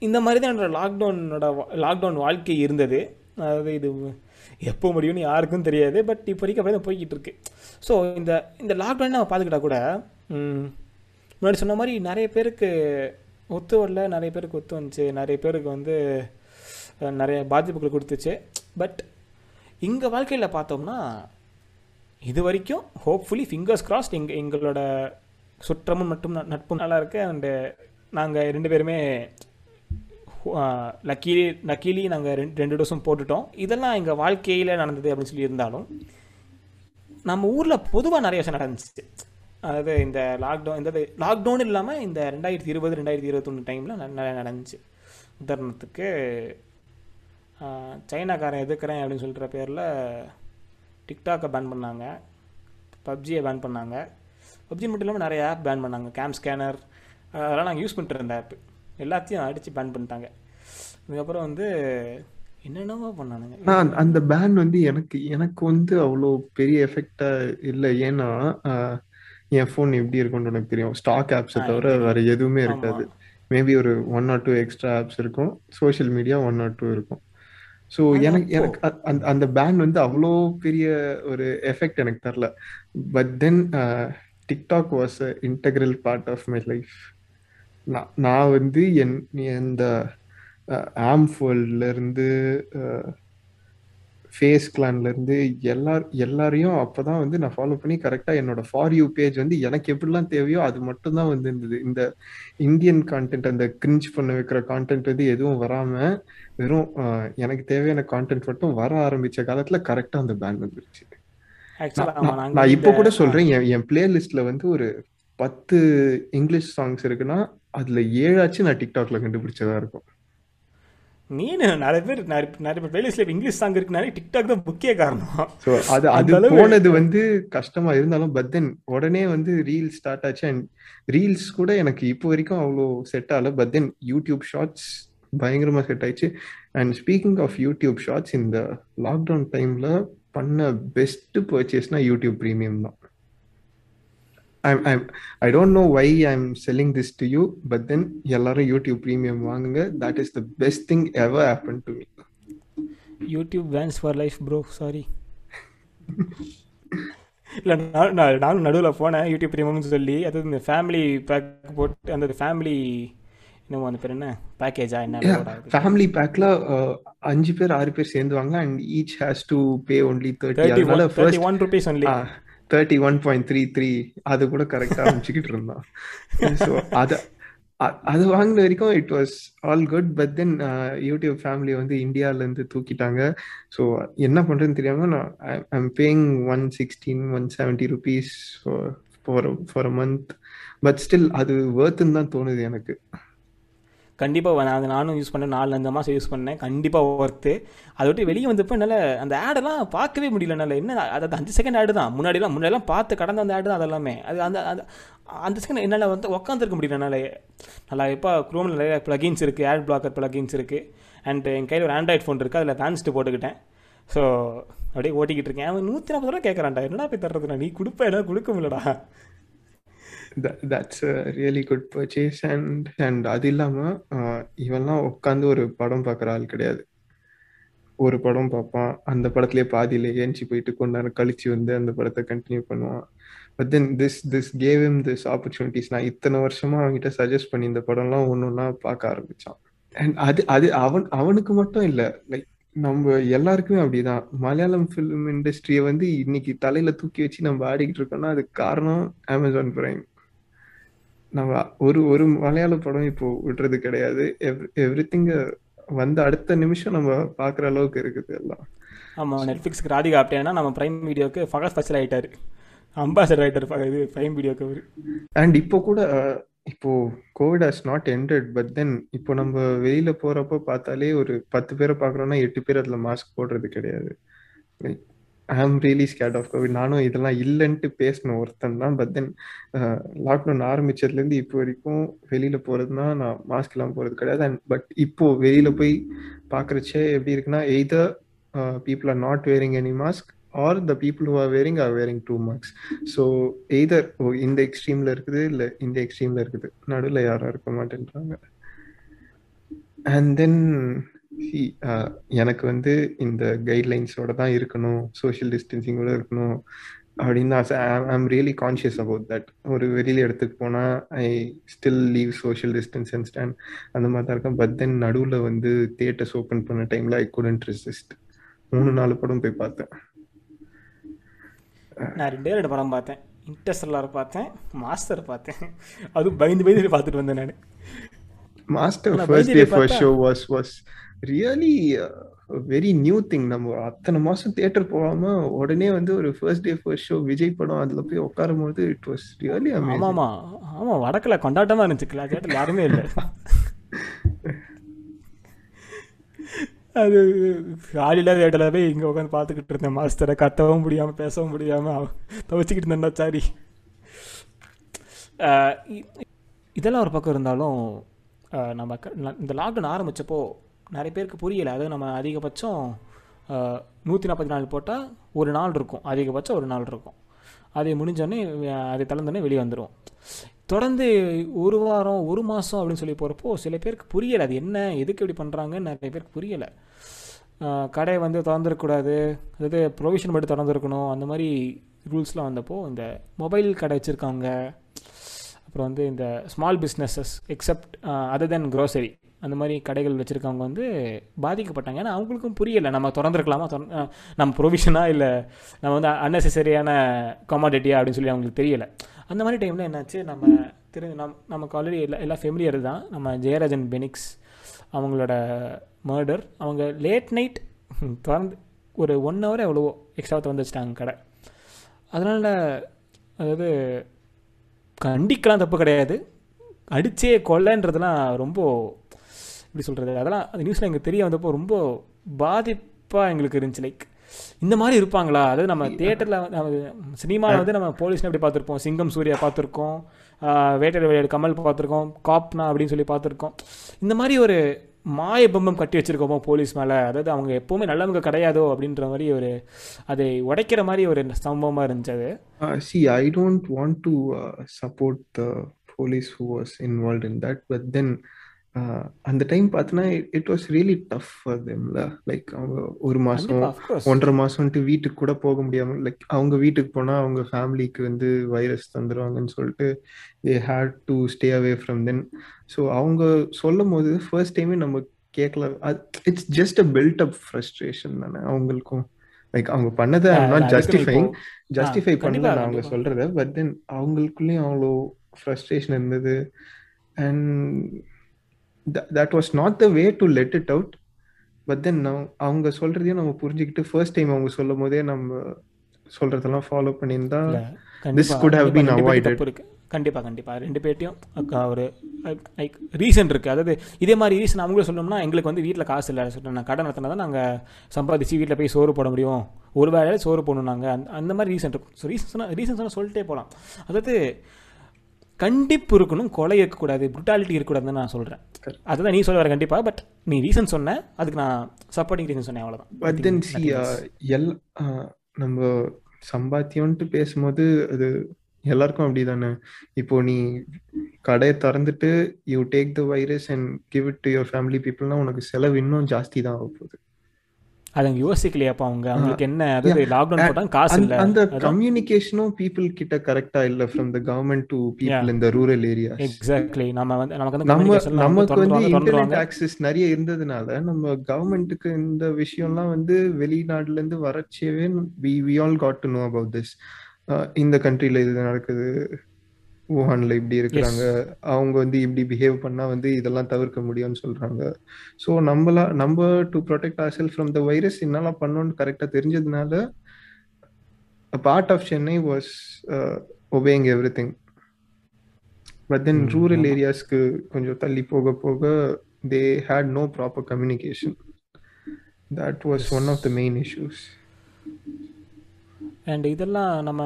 இந்த மாதிரி தான் என்னோடய லாக்டவுனோட லாக்டவுன் வாழ்க்கை இருந்தது. அதாவது இது எப்போ முடியும்னு யாருக்கும் தெரியாது. பட் இப்போ வரைக்கும் அப்படியே தான் போய்கிட்டு இருக்கு ஸோ இந்த இந்த லாக்டவுன் நம்ம பார்த்துக்கிட்டா கூட முன்னாடி சொன்ன மாதிரி நிறைய பேருக்கு ஒத்து வரல. நிறைய பேருக்கு ஒத்து வந்துச்சு. நிறைய பேருக்கு வந்து நிறைய பாதிப்புகள் கொடுத்துச்சு. பட் இங்கே வாழ்க்கையில் பார்த்தோம்னா இது வரைக்கும் ஹோப்ஃபுல்லி ஃபிங்கர்ஸ் கிராஸ்ட் எங்கள் எங்களோட சுற்றமும் மட்டும் ந- நட்பும் நல்லா இருக்கு. அண்டு நாங்கள் ரெண்டு பேருமே லக்கீலி லக்கீலி நாங்கள் ரெண்டு ரெண்டு டோஸும் போட்டுட்டோம். இதெல்லாம் எங்கள் வாழ்க்கையில் நடந்தது அப்படின்னு சொல்லி இருந்தாலும் நம்ம ஊரில் பொதுவாக நிறைய விஷயம் நடந்துச்சு. அதாவது இந்த லாக்டவுன் இந்த லாக்டவுன் இல்லாமல் இந்த ரெண்டாயிரத்தி இருபது ரெண்டாயிரத்தி இருபத்தொன்று டைமில் நிறைய நடந்துச்சு. உதாரணத்துக்கு சைனாக்காரன் எதுக்குறேன் அப்படின்னு சொல்கிற பேரில் டிக்டாக்கை பேன் பண்ணாங்க. பப்ஜியை பேன் பண்ணாங்க. பப்ஜி மட்டும் இல்லாமல் நிறைய ஆப் பேன் பண்ணாங்க. கேம் ஸ்கேனர் அதெல்லாம் நாங்கள் யூஸ் பண்ணிட்டு இருந்த ஆப் எல்லாத்தையும் அடித்து பேன் பண்ணிட்டாங்க. அதுக்கப்புறம் வந்து என்னென்னவோ பண்ணானுங்க. அந்த- பேன் வந்து எனக்கு எனக்கு வந்து அவ்வளோ பெரிய எஃபெக்டா இல்லை. ஏன்னா என் ஃபோன் எப்படி இருக்கும்னு எனக்கு தெரியும். ஸ்டாக் ஆப்ஸை தவிர. வேற எதுவுமே. இருக்காது. மேபி ஒரு one or two extra apps இருக்கும். Social media one or two இருக்கும். ஸோ எனக்கு எனக்கு அந்த அந்த பேன் வந்து அவ்வளோ பெரிய ஒரு எஃபெக்ட் எனக்கு தரல. But then TikTok was a integral part of my life நான் நான் வந்து என் இந்த ஆம்ஃபோல்ல இருந்து ஃபேஸ் கிளான்ல இருந்து எல்லார் எல்லாரையும் அப்பதான் வந்து நான் ஃபாலோ பண்ணி கரெக்டா என்னோட ஃபார் யூ பேஜ் வந்து எனக்கு எப்படிலாம் தேவையோ அது மட்டும் தான் வந்து இருந்தது இந்த இந்தியன் கான்டென்ட் அந்த கிரிஞ்ச் பண்ண வைக்கிற கான்டென்ட் வந்து எதுவும் வராம வெறும் எனக்கு தேவையான கான்டென்ட் மட்டும் வர ஆரம்பிச்ச காலத்துல கரெக்டா அந்த பேன் வந்துருச்சு. நான் இப்போ கூட சொல்றேன். என் என் பிளேலிஸ்ட்ல வந்து ஒரு பத்து இங்கிலீஷ் சாங்ஸ் இருக்குன்னா அதுல ஏழாச்சும் நான் டிக்டாக்ல கண்டுபிடிச்சதா இருக்கும். நீனு நிறைய பேர் நிறைய நிறைய பேர் பிளேலிஸ்ட்ல இங்கிலீஷ் சாங் இருக்கு நிறைய டிக்டாக் தான் முக்கிய காரணம். ஸோ அது அது போனது வந்து கஷ்டமா இருந்தாலும் பட் தென் உடனே வந்து ரீல்ஸ் ஸ்டார்ட் ஆச்சு அண்ட் ரீல்ஸ் கூட எனக்கு இப்போ வரைக்கும் அவ்வளோ செட் ஆகல. பட் தென் யூடியூப் ஷார்ட்ஸ் பயங்கரமா செட் ஆயிடுச்சு. And speaking of YouTube shorts இந்த லாக்டவுன் டைம்ல பண்ண பெஸ்ட் பர்ச்சேஸ்னா யூடியூப் ப்ரீமியம் தான். I'm I'm I don't know why I'm selling this to you but then எல்லாரும் யூடியூப் ப்ரீமியம் வாங்குங்க. That is the best thing ever happen to me YouTube Vanced for life bro sorry இல்லை நான் நான் நானும் நடுவில் போனேன் YouTube ப்ரீமியம்னு சொல்லி. அது இந்த ஃபேமிலி பேக் போட்டு அந்த ஃபேமிலி என்னமோ அந்த பேர் என்ன? பேக்கேஜா என்ன. ஃபேமிலி பேக்ல அஞ்சு பேர் ஆறு பேர் சேர்ந்து வாங்க and each has to pay only thirty 31 அதனால 31 first rupees only. Thirty one point three three அது கூட கரெக்டாக அமைச்சுக்கிட்டு இருந்தான். ஸோ அதை அது வாங்கின வரைக்கும் it was all good but then YouTube family வந்து இந்தியால இருந்து தூக்கிட்டாங்க. ஸோ என்ன பண்ணுறதுன்னு தெரியாம நான் I'm paying one sixteen one seventy rupees for for a month but still அது வேர்த்துன்னு தான் தோணுது எனக்கு. கண்டிப்பாக நான் அது நானும் யூஸ் பண்ணேன். நாலு அஞ்சு மாதம் யூஸ் பண்ணேன் கண்டிப்பாக ஒர்த்து அதை விட்டு வெளியே வந்தப்போ என்னால் அந்த ஆடெல்லாம் பார்க்கவே முடியல. என்னால் என்ன அது அஞ்சு செகண்ட் ஆடு தான். முன்னாடிலாம் முன்னாடிலாம் பார்த்து கடந்த அந்த ஆடு தான் அதெல்லாமே. அது அந்த அந்த அந்த செகண்ட் என்னால் வந்து உட்காந்துருக்க முடியல என்னால். நல்லா இப்போ குரோமில் நிறைய ப்ளகின்ஸ் இருக்குது ஆட் பிளாக்கர் ப்ளகின்ஸ் இருக்குது அண்ட் என் கையில் ஒரு ஆண்ட்ராய்ட் ஃபோன் இருக்குது அதில் ஃபேன்ஸ்ட்டு போட்டுக்கிட்டேன். ஸோ அப்படியே ஓட்டிக்கிட்டு இருக்கேன். அவன் நூற்றி நாற்பது ரூபா கேட்குறான்டா என்னடா போய் தர்றதுண்ணா நீ கொடுப்ப என்ன கொடுக்க முடியலடா. That's really good purchase and and அது இல்லாமல் இவெல்லாம் இவன்லாம் உட்காந்து ஒரு படம் பார்க்குற ஆள் கிடையாது. ஒரு படம் பார்ப்பான். அந்த படத்துலேயே பாதியில ஏஞ்சி போயிட்டு கொஞ்ச நேரம் கழிச்சு வந்து அந்த படத்தை கண்டினியூ பண்ணுவான். But then this this gave him this opportunities நான் இத்தனை வருஷமா அவன்கிட்ட சஜஸ்ட் பண்ணி இந்த படம்லாம் ஒன்று ஒன்றா பார்க்க ஆரம்பிச்சான். அண்ட் அது அது அவன் அவனுக்கு மட்டும் இல்லை. லைக் நம்ம எல்லாருக்குமே அப்படிதான். மலையாளம் ஃபிலிம் இண்டஸ்ட்ரியை வந்து இன்னைக்கு தலையில தூக்கி வச்சு நம்ம ஆடிக்கிட்டு இருக்கோம்னா அதுக்கு காரணம் அமேசான் பிரைம் நம்ம ஒரு ஒரு மலையாள படம் இப்போ விடுறது கிடையாது. எவ்ரி திங் வந்த அடுத்த நிமிஷம் நம்ம பார்க்குற அளவுக்கு இருக்குது எல்லாம். ஆமாம் நெட்ஃப்ளிக்ஸ்க்கு ராதிகா ஆப்டேனா நம்ம பிரைம் வீடியோக்கு ஃபகத் ஃபஸ்ட் ஆகிட்டார் அம்பாசடர் ஆகிட்டார் இது பிரைம் வீடியோக்கு அவர். அண்ட் இப்போ கூட இப்போ COVID has not ended but then இப்போ நம்ம வெளியில போறப்போ பார்த்தாலே ஒரு பத்து பேரை பார்க்குறோம்னா எட்டு பேர் அதுல மாஸ்க் போடுறது கிடையாது. லைக் ஐ ஆம் ரியலி ஸ்கேட் ஆஃப் கோவிட் நானும் இதெல்லாம் இல்லைன்ட்டு பேசின ஒருத்தன் தான். பட் தென் லாக்டவுன் ஆரம்பிச்சதுலேருந்து இப்போ வரைக்கும் வெளியில் போகிறதுனா நான் மாஸ்க் இல்லாமல் போகிறது கிடையாது. அண்ட் பட் இப்போ வெளியில் போய் பார்க்குறச்சே எப்படி இருக்குன்னா either people are not wearing any mask or the people who are wearing are wearing two masks so either oh இந்த எக்ஸ்ட்ரீமில் இருக்குது இல்லை இந்த எக்ஸ்ட்ரீமில் இருக்குது. நடுவில் யாரும் இருக்க மாட்டேன்றாங்க. அண்ட் தென் எனக்கு வந்து இந்த கைட்லைன்ஸோட தான் இருக்கணும் சோஷியல் டிஸ்டன்சிங்கோட இருக்கணும் அப்படின்னு I'm really conscious about that ஒரு வெளியில இடத்துக்கு போனா I still leave social distance and stand அந்த மாதிரி தான் இருக்கேன். பட் தென் நடுவில் வந்து தியேட்டர்ஸ் ஓப்பன் பண்ண டைம்ல ஐ குடன்ட் ரெசிஸ்ட் மூணு நாலு படம் போய் பார்த்தேன். நான் ரெண்டே ரெண்டு படம் பார்த்தேன். இன்டர்ஸ்டெல்லார் பார்த்தேன் மாஸ்டர் பார்த்தேன். அதுவும் பயந்து பயந்து பார்த்துட்டு வந்தேன் நான். Master first day first show was was really very new thing நம்ம அத்தனை மாசம் தியேட்டர் போகாம உடனே வந்து ஒரு first day first show Vijay படம் அதுல போய் உட்காரும் போது இட் வாஸ் ரியலி ஆமா ஆமா ஆமா வடக்குல கொண்டாட்டமா இருந்துச்சு கிளா தேட்டர் யாருமே இல்லை. அது காலையில் தேட்டரில் போய் இங்கே உட்காந்து பார்த்துக்கிட்டு இருந்தேன். மாஸ்டரை கட்டவும் முடியாமல் பேசவும் முடியாமல் துவச்சிக்கிட்டு இருந்தேன்டா சாரி. இதெல்லாம் ஒரு பக்கம் இருந்தாலும் நம்ம இந்த லாக்டவுன் ஆரம்பித்தப்போ நிறைய பேருக்கு புரியலை. அது நம்ம அதிகபட்சம் நூற்றி நாற்பத்தி நாலு போட்டால் ஒரு நாள் இருக்கும். அதிகபட்சம் ஒரு நாள் இருக்கும். அதை முடிஞ்சோடனே அதை தளர்ந்தோடனே வெளியே வந்துடும் தொடர்ந்து ஒரு வாரம் ஒரு மாதம் அப்படின்னு சொல்லி போகிறப்போ சில பேருக்கு புரியலை. அது என்ன எதுக்கு இப்படி பண்ணுறாங்கன்னு நிறைய பேருக்கு புரியலை. கடை வந்து திறந்துருக்கக்கூடாது. அதாவது ப்ரொவிஷன் மட்டும் திறந்துருக்கணும். அந்த மாதிரி ரூல்ஸ்லாம் வந்தப்போ இந்த மொபைல் கடை வச்சுருக்காங்க. அப்புறம் வந்து இந்த small businesses except other then grocery அந்த மாதிரி கடைகள் வச்சுருக்கவங்க வந்து பாதிக்கப்பட்டாங்க. ஏன்னா அவங்களுக்கும் புரியலை நம்ம திறந்துருக்கலாமா? நம்ம ப்ரொவிஷனாக இல்லை நம்ம வந்து அன்னெசரியான கமாடிட்டியா அப்படின்னு சொல்லி அவங்களுக்கு தெரியலை. அந்த மாதிரி டைமில் என்னாச்சு? நம்ம திரு நம் நமக்கு ஆல்ரெடி எல்லா எல்லா ஃபெமிலியர் தான். நம்ம ஜெயராஜன் பெனிக்ஸ் அவங்களோட மர்டர் அவங்க லேட் நைட் திறந்து ஒரு ஒன் ஹவர் எவ்வளவோ எக்ஸ்ட்ரா திறந்து வச்சிட்டாங்க கடை. அதனால் அதாவது கண்டிக்கலாம் தப்பு கிடையாது. அடித்தே கொல்லைன்றதுலாம் ரொம்ப எப்படி சொல்கிறது அதெல்லாம் அந்த நியூஸில் எங்களுக்கு தெரிய வந்தப்போ ரொம்ப பாதிப்பாக எங்களுக்கு இருந்துச்சு. லைக் இந்த மாதிரி இருப்பாங்களா? அதாவது நம்ம தியேட்டரில் சினிமாவில் வந்து நம்ம போலீஸ்னு எப்படி பார்த்துருப்போம்? சிங்கம் சூர்யா பார்த்துருக்கோம். வேட்டர் விளையாடு கமல் பார்த்துருக்கோம். காப்னா அப்படின்னு சொல்லி பார்த்துருக்கோம். இந்த மாதிரி ஒரு மாய பம்பம் கட்டி வச்சிருக்கோமோ போலீஸ் மேலே? அதாவது அவங்க எப்போவுமே நல்லவங்க கிடையாதோ அப்படின்ற மாதிரி ஒரு அதை உடைக்கிற மாதிரி ஒரு சம்பவமாக இருந்துச்சு அது. see, I don't want to uh, support the police who was involved in that, but then uh, அந்த டைம் பார்த்தனா it was really tough for தெம்ல like அவங்க ஒரு மாசம் ஒன்றரை மாசம்ட்டு வீட்டுக்கு கூட போக முடியாம லைக் அவங்க வீட்டுக்கு போனா அவங்க ஃபேமிலிக்கு வந்து வைரஸ் தந்துருவாங்கன்னு சொல்லிட்டு they had to stay away from then so அவங்க சொல்லும் போது ஃபர்ஸ்ட் டைமே நம்ம கேட்கல it's just a build up frustration தானே அவங்களுக்கும். லைக் அவங்க பண்ணதை நாட் ஜஸ்டிஃபைங் ஜஸ்டிஃபை பண்ணல அவங்க. சொல்றத பட் தென் அவங்களுக்குள்ளேயும் அவ்வளோ ஃப்ரஸ்ட்ரேஷன் இருந்தது. And that was not the way to let it out but then அவங்க சொல்றதையும் நம்ம புரிஞ்சுக்கிட்டு ஃபர்ஸ்ட் டைம் அவங்க சொல்லும் போதே நம்ம சொல்றதெல்லாம் ஃபாலோ பண்ணியிருந்தா இல்ல, This கண்டிப்பா, could have கண்டிப்பா been ரெண்டு பேர்ட்டையும் ஒரு லைக் ரீசன் இருக்கு. அதாவது இதே மாதிரி ரீசன் அவங்களும் சொல்லணும்னா எங்களுக்கு வந்து வீட்டில் காசு இல்லை. சொல்லிட்டு நான் கடன் நடத்தினா தான் நாங்கள் சம்பாதிச்சு வீட்டில் போய் சோறு போட முடியும். ஒரு வேலையில சோறு போடணும் நாங்கள் அந்த அந்த மாதிரி ரீசன் இருக்கும். ஸோ ரீசன் ரீசன் சொன்னால் சொல்லிட்டே போகலாம் அதாவது கண்டிப்பு இருக்கணும் கொலை இருக்கக்கூடாது புட்டாலிட்டி இருக்கக்கூடாதுன்னு நான் சொல்கிறேன். அதுதான் நீ சொல்ல வர கண்டிப்பாக பட் நீ ரீசன் சொன்ன அதுக்கு நான் சப்போர்ட்டிங் ரீசன் சொன்னேன் அவ்வளோதான் but then C L uh, நம்ம சம்பாத்தியம்ன்ட்டு பேசும்போது அது எல்லாருக்கும் அப்படிதானே? இப்போ நீ கடையை திறந்துட்டு you take the virus and give it to your family பீப்புள்னா உனக்கு செலவு இன்னும் ஜாஸ்தி தான் ஆக போகுது அதை அவங்க யோசிக்கலையாப்பா அவங்க. அவங்களுக்கு என்ன? அதாவது லாக்டவுன் போட்டாங்க காசு இல்லை. அந்த. கம்யூனிகேஷனும் பீப்புள் கிட்ட கரெக்டா இல்ல from the government to people இந்த ரூரல் ஏரியாஸ் எக்ஸாக்ட்லி நம்ம வந்து நமக்கு வந்து நம்ம நமக்கு வந்து இன்டர்நெட். ஆக்சஸ் நிறைய இருந்ததுனால நம்ம கவர்மெண்ட்டுக்கு இந்த விஷயம்லாம் வந்து வெளிநாட்டுல இருந்து வரச்சேவே we we all got to know about this இந்த கண்ட்ரில இது நடக்குது. Wuhanல இப்படி இருக்கிறாங்க. அவங்க வந்து இப்படி பிஹேவ் பண்ணா வந்து இதெல்லாம் தவிர்க்க முடியும்னு சொல்றாங்க. ஸோ நம்மளா நம்ம to protect our self from the virus என்னெல்லாம் பண்ணோம்னு கரெக்டா தெரிஞ்சதுனால part of Chennai was obeying everything but then rural. ஏரியாஸ்க்கு கொஞ்சம் தள்ளி போக போக they had no proper communication that was one of the main issues and இதெல்லாம் நம்ம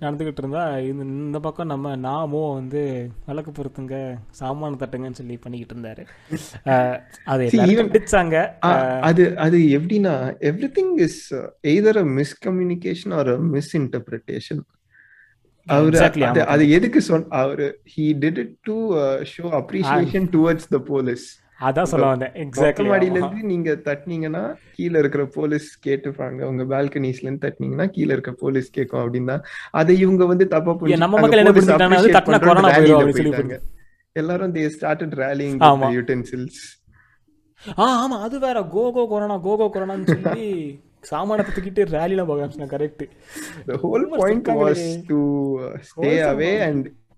நடந்துக்கிட்டு இருந்தா இந்த இந்த பக்கம் நம்ம நாமோ வந்து விளக்கு பொருத்துங்க சாமான தட்டுங்கன்னு சொல்லி பண்ணிக்கிட்டு இருந்தாரு அது கண்டிச்சாங்க அது அது எப்படின்னா everything is either a miscommunication or a misinterpretation அவரு Exactly, அது ஆமா. அது எதுக்கு சொன்ன அவரு he did it to show appreciation towards the police அதான் சொல்ல வந்தேன். எக்ஸாக்ட்லி மாடியில இருந்து நீங்க தட்டினீங்கன்னா கீழே இருக்கிற போலீஸ் கேட்டுப்பாங்க. உங்க பால்கனிஸ்ல இருந்து தட்டினீங்கன்னா கீழே இருக்க போலீஸ் கேட்கும் அப்படின்னா அதை இவங்க வந்து தப்பா ஏன் நம்ம மக்கள் என்ன தட்டினா பண்றோம் கொரோனா போயிடும் சொல்லி எல்லாரும் தே ஸ்டார்டட் ரேலிங் யூட்டென்சில்ஸ் ஆ ஆமா அது வேற. கோ கோ கொரோனா கோ கோ கொரோனான்னு சொல்லி சாமானத்தை தூக்கிட்டு ரேலில போக கரெக்ட் The whole ரொம்ப point was இருக்காங்களே to uh,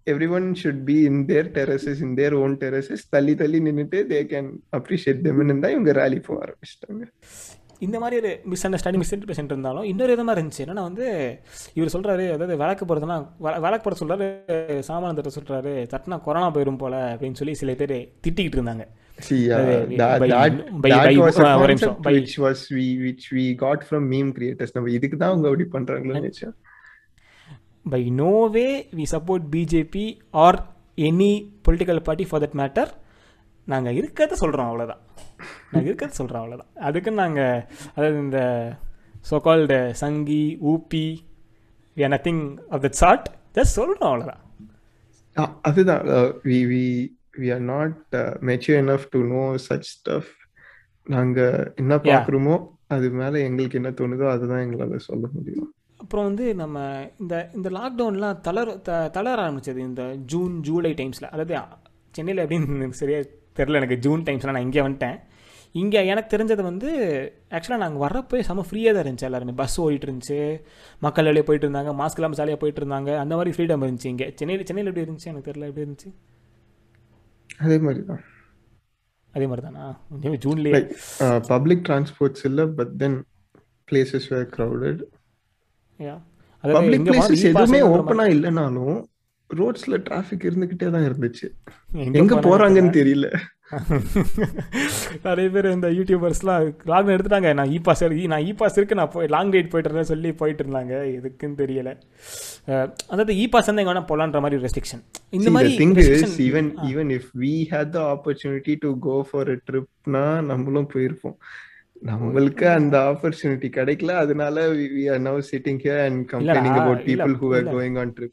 and everyone should be in their terraces, in their own terraces. தள்ளி தள்ளி நின்னுட்டு they can appreciate them இருந்தா இவங்க ரேலி போக ஆரம்பிச்சிட்டாங்க. இந்த மாதிரி ஒரு மிஸ் அண்டர்ஸ்டாண்டிங் மிஸ் இன்டர்பிரேஷன் இருந்தாலும் இன்னொரு விதமாக இருந்துச்சு. என்னன்னா வந்து இவர் சொல்றாரு அதாவது விளக்கு போகிறதுனா விளக்கு போட சொல்றாரு சாமானத்தை சொல்றாரு தட்டினா கொரோனா போயிடும் போல அப்படின்னு சொல்லி சில பேர் திட்டிக்கிட்டு இருந்தாங்க. Uh, இதுக்கு தான் அவங்க அப்படி பண்றாங்களோன்னு by no way we support BJP or any political party for that matter நாங்கள் இருக்கிறத சொல்கிறோம் அவ்வளோதான் நாங்கள் இருக்கிறத சொல்கிறோம் அவ்வளோதான் அதுக்கு நாங்கள் அதாவது இந்த so called Sanghi UP we nothing of that sort just சொல்கிறோம் அவ்வளோதான் அதுதான். uh, we we we are not uh, mature enough to know such stuff. நாங்க என்ன. பாக்குறோமோ அது மேல எங்களுக்கு என்ன தோணுதோ அதுதான் எங்களால சொல்ல முடியும். அப்புறம் வந்து நம்ம இந்த இந்த லாக்டவுன்லாம் தளர த தளர ஆரம்பிச்சது இந்த ஜூன் ஜூலை டைம்ஸில் அதாவது சென்னையில் எப்படின்னு எனக்கு சரியா தெரில எனக்கு ஜூன் டைம்ஸில் நான் இங்கே வந்துட்டேன். இங்கே எனக்கு தெரிஞ்சது வந்து ஆக்சுவலாக நாங்கள் வரப்போ செம்ம ஃப்ரீயாக தான் இருந்துச்சு எல்லாருமே. பஸ் ஓடிட்டு இருந்துச்சு மக்கள் வெளியே போயிட்டு இருந்தாங்க. மாஸ்க் இல்லாமல் ஜாலியாக போயிட்டு இருந்தாங்க. அந்த மாதிரி ஃப்ரீடம் இருந்துச்சு இங்கே. சென்னையில் சென்னையில் எப்படி இருந்துச்சு? எனக்கு தெரியல. எப்படி இருந்துச்சு? அதே மாதிரி தான். அதே மாதிரி தானா? ஜூன்லேயே. பப்ளிக் டிரான்ஸ்போர்ட்ஸ் இல்ல பட் தென் பிளேசஸ் வேர் அதாவது பப்ளிக் எங்கே பிளேசஸ் எதுவுமே ஓப்பனா இல்லைனாலும் ரோட்ஸ்ல டிராஃபிக் இருந்துகிட்டே தான் இருந்துச்சு. எங்க போறாங்கன்னு தெரியல. [laughs] நிறைய பேர் இந்த யூடியூபர்ஸ்லாம் லாக்டவுன் எடுத்துட்டாங்க. நான் இ பாஸ் நான் இ பாஸ் இருக்கு நான் போய் லாங் ரைட் போயிட்டு இருந்தேன் சொல்லி போயிட்டு இருந்தாங்க. எதுக்குன்னு தெரியல. அதாவது இ பாஸ் வந்து எங்க வேணா போலான்ற மாதிரி ரெஸ்ட்ரிக்ஷன் இந்த மாதிரி the thing restriction- is, even even if we had the opportunity to go for a trip, னா நம்மளும் போயிருப்போம். நம்மளுக்கு அந்த ஆப்பர்ச்சுனிட்டி கிடைக்கல. அதனால we, we are now sitting here and complaining இல்லடா, about இல்ல, people who are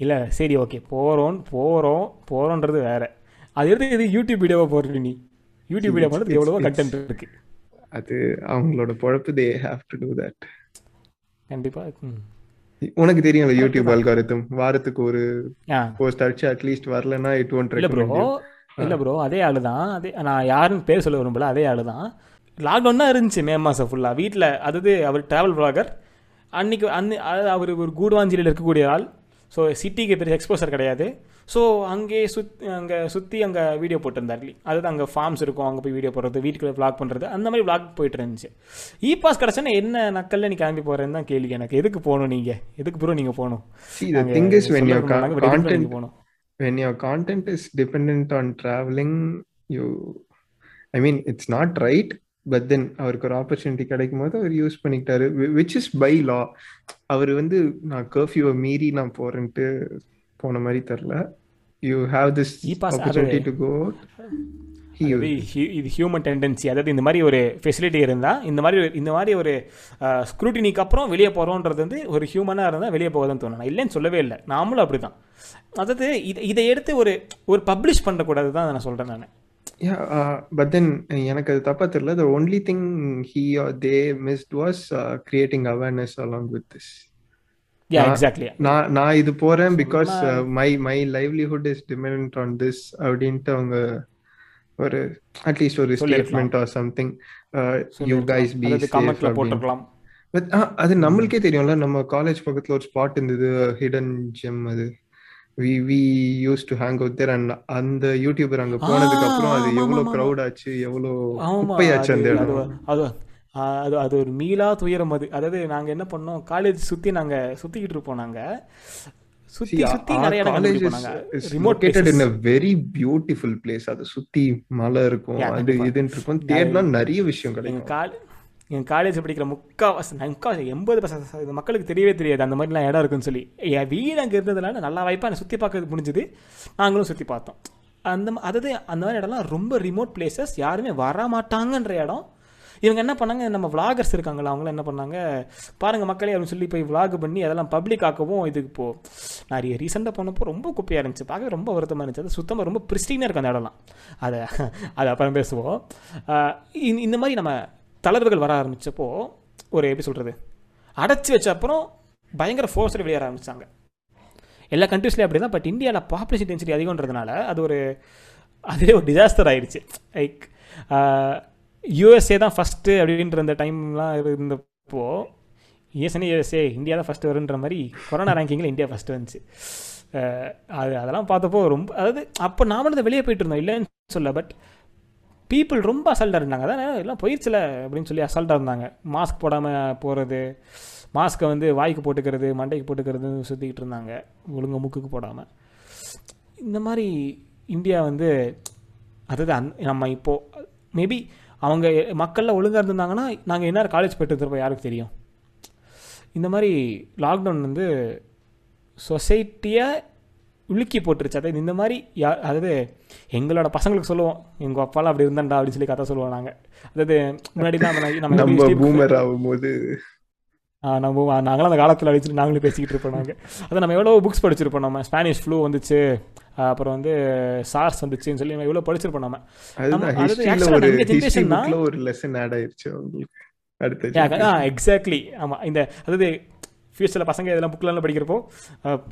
இல்ல. சரி ஓகே போறோம் போறோம் போறோன்றது வேற. அது எடுத்து இது யூடியூப் வீடியோவா போடுற நீ? யூடியூப் வீடியோ பண்ணுறது எவ்வளவோ கண்டென்ட் இருக்கு. அது அவங்களோட பொழப்பு. They have to do that. கண்டிப்பா. உனக்கு தெரியும்ல யூடியூப் அல்காரிதம் வாரத்துக்கு ஒரு போஸ்ட் அடிச்சு அட்லீஸ்ட் வரலன்னா இட் ஒன்ட் இல்ல ப்ரோ இல்ல ப்ரோ அதே ஆளு தான் அதே நான் யாருன்னு பேர் சொல்ல விரும்பல. அதே ஆளு தான் லாக்டவுன் தான் இருந்துச்சு மே மாதம் ஃபுல்லாக வீட்டில் அதாவது அவர் ட்ராவல் அன்னைக்கு அன்னு அதாவது அவர் ஒரு கூடுவாஞ்சிலியில் இருக்கக்கூடிய ஆள். ஸோ சிட்டிக்கு பெரிய எக்ஸ்போசர் கிடையாது. ஸோ அங்கே சுத் அங்கே சுற்றி அங்கே வீடியோ போட்டிருந்தார். அதாவது அங்கே ஃபார்ம்ஸ் இருக்கும் அங்கே போய் வீடியோ போடுறது வீட்டுக்குள்ளே vlog பண்ணுறது அந்த மாதிரி vlog போயிட்டு இருந்துச்சு. இ பாஸ் கிடச்சோன்னா என்ன நக்கல்ல நீ கிளம்பி போகிறேன்னு தான் கேள்வி எனக்கு. எதுக்கு போகணும் நீங்கள் எதுக்கு ப்ரோ நீங்கள் போகணும்? போகணும். when your content is dependent on traveling you i mean it's not right but then அவருக்கு ஒரு ஆப்பர்ச்சுனிட்டி கிடைக்கும் போது அவர் யூஸ் பண்ணிக்கிட்டாரு விச் இஸ் பை லா அவர் வந்து நான் கர்ஃபியூவை மீறி நான் போறேன்ட்டு போன மாதிரி தெரில. You have this opportunity to go இது ஹியூமன் டெண்டன்சி அதாவது இந்த மாதிரி ஒரு ஃபெசிலிட்டி இருந்தால் இந்த மாதிரி ஒரு- இந்த மாதிரி ஒரு ஸ்க்ரூட்டினிக்கு அப்புறம் வெளியே போகிறோன்றது வந்து ஒரு ஹியூமனாக இருந்தால் வெளியே போகதான் தோணும் நான் இல்லைன்னு சொல்லவே இல்லை. நாமளும் அப்படி தான் அதாவது இதை இதை எடுத்து ஒரு ஒரு பப்ளிஷ் பண்ணக்கூடாது தான் நான் சொல்கிறேன் நான். Yeah, uh, but then எனக்கு அது தப்பா தெரியல. The only thing he or they missed was uh, creating awareness along with this. யா நான்- எக்ஸாக்ட்லி நான் நான் இது போறேன் because my my livelihood is depend on this அப்படின்ட்டு அவங்க ஒரு அட்லீஸ்ட் ஒரு. Statement or something you guys be கமெண்ட்ல பட் அது நம்மளுக்கே தெரியும்ல. நம்ம காலேஜ் பக்கத்துல ஒரு ஸ்பாட் இருந்தது ஹிடன் ஜெம் அது. We we used to hang out there and அந்த யூடியூபர் அங்க போனதுக்கு அப்புறம் அது எவ்வளவு கிரௌட் ஆச்சு எவ்வளவு குப்பையாச்சு அந்த இடம்? அது அது ஒரு மீளா துயரம் அது. அதாவது நாங்க என்ன பண்ணோம் காலேஜ் சுத்தி நாங்க சுத்திக்கிட்டு இருப்போம் நாங்க. சுத்தி சுத்தி நிறைய very beautiful place. அது சுத்தி மலை இருக்கும் அது. இதுன்னு இருக்கும். தேடினா நிறைய விஷயம் கிடைக்கும். எங்கள் காலேஜ் படிக்கிற முக்கால்வாசி முக்காவாசி எண்பது பர்சன்ட் மக்களுக்கு தெரியவே தெரியாது. அந்த மாதிரிலாம் இடம் இருக்குன்னு சொல்லி. என் வீடு அங்கே இருந்ததுனால நல்லா வாய்ப்பாக எனக்கு சுற்றி பார்க்க முடிஞ்சுது. நாங்களும் சுற்றி பார்த்தோம். அந்த அதாவது அந்த மாதிரி இடம்லாம் ரொம்ப ரிமோட் பிளேசஸ் யாருமே வர மாட்டாங்கன்ற இடம். இவங்க என்ன பண்ணாங்க நம்ம விளாகர்ஸ் இருக்காங்களா அவங்களாம் என்ன பண்ணாங்க பாருங்கள் மக்களே அப்படின்னு சொல்லி போய் விளாக் பண்ணி அதெல்லாம் பப்ளிக் ஆக்கவும் இதுக்கு போ நான் ரீசெண்டாக போனப்போ ரொம்ப குப்பையாக இருந்துச்சு. பார்க்க ரொம்ப வருத்தமாக இருந்துச்சு. அது சுத்தமாக ரொம்ப பிரிஸ்டீனாக இருக்கும் அந்த இடம்லாம். அதை அது அப்புறம் பேசுவோம். இந்த மாதிரி நம்ம தளர்வுகள் வர ஆரம்பித்தப்போ ஒரு எப்படி சொல்கிறது அடைச்சி வச்ச அப்புறம் பயங்கர ஃபோர்ஸில் வெளியேற ஆரம்பிச்சாங்க. எல்லா கண்ட்ரீஸ்லேயும் அப்படி தான் பட் இந்தியாவில் பாப்புலேஷன் டென்சிட்டி அதிகம்ன்றதுனால அது ஒரு அதுவே ஒரு டிசாஸ்டர் ஆயிடுச்சு. லைக் யூஎஸ்ஏ தான் ஃபஸ்ட்டு அப்படின்ற அந்த டைம்லாம் இருந்தப்போ யூஎஸ்ஏ யூஎஸ்ஏ இந்தியா தான் ஃபஸ்ட்டு வருன்ற மாதிரி கொரோனா ரேங்கிங்கில் இந்தியா ஃபஸ்ட்டு வந்துச்சு. அது அதெல்லாம் பார்த்தப்போ ரொம்ப அதாவது அப்போ நாமளும் வெளியே போயிட்டு இருந்தோம் இல்லைன்னு சொல்ல பட் பீப்புள் ரொம்ப அசல்ட்டாக இருந்தாங்க அதான்? எல்லாம் போயிடுச்சுல அப்படின்னு சொல்லி அசல்ட்டாக இருந்தாங்க மாஸ்க் போடாமல் போகிறது மாஸ்க்கை வந்து வாய்க்கு போட்டுக்கிறது மண்டைக்கு போட்டுக்கிறது சுற்றிக்கிட்டு இருந்தாங்க. ஒழுங்காக மூக்குக்கு போடாமல் இந்த மாதிரி இந்தியா வந்து அதாவது அந் நம்ம இப்போது மேபி அவங்க மக்களில் ஒழுங்காக இருந்திருந்தாங்கன்னா நாங்கள் என்ன காலேஜ் போயிட்டு இருந்திருப்போம் யாருக்கு தெரியும்? இந்த மாதிரி லாக்டவுன் வந்து சொசைட்டியை உலுக்கி போட்டுருச்சு. அதாவது இந்த மாதிரி யா அதாவது எங்களோட பசங்களுக்கு சொல்லுவோம் எங்கள் அப்பாலாம் அப்படி இருந்தாண்டா அப்படின்னு சொல்லி கதை சொல்லுவோம் நாங்கள் அதாவது முன்னாடி நம்ம நம்ம நம்ம நாங்களாம் அந்த காலத்தில் அடிச்சுட்டு நாங்களும் பேசிக்கிட்டு இருப்போம் நாங்கள் அதை நம்ம எவ்வளோ புக்ஸ் படிச்சிருப்போம் நம்ம. ஸ்பானிஷ் ஃப்ளூ வந்துச்சு அப்புறம் வந்து சார்ஸ் வந்துச்சுன்னு சொல்லி நம்ம எவ்வளோ படிச்சிருப்போம் நம்ம. ஒரு லெசன் ஆட் ஆயிருச்சு உங்களுக்கு அடுத்த ஆ generation. எக்ஸாக்ட்லி ஆமாம் இந்த அதாவது ஃபியூச்சரில் பசங்க இதெல்லாம் புக்கெலாம் படிக்கிறப்போ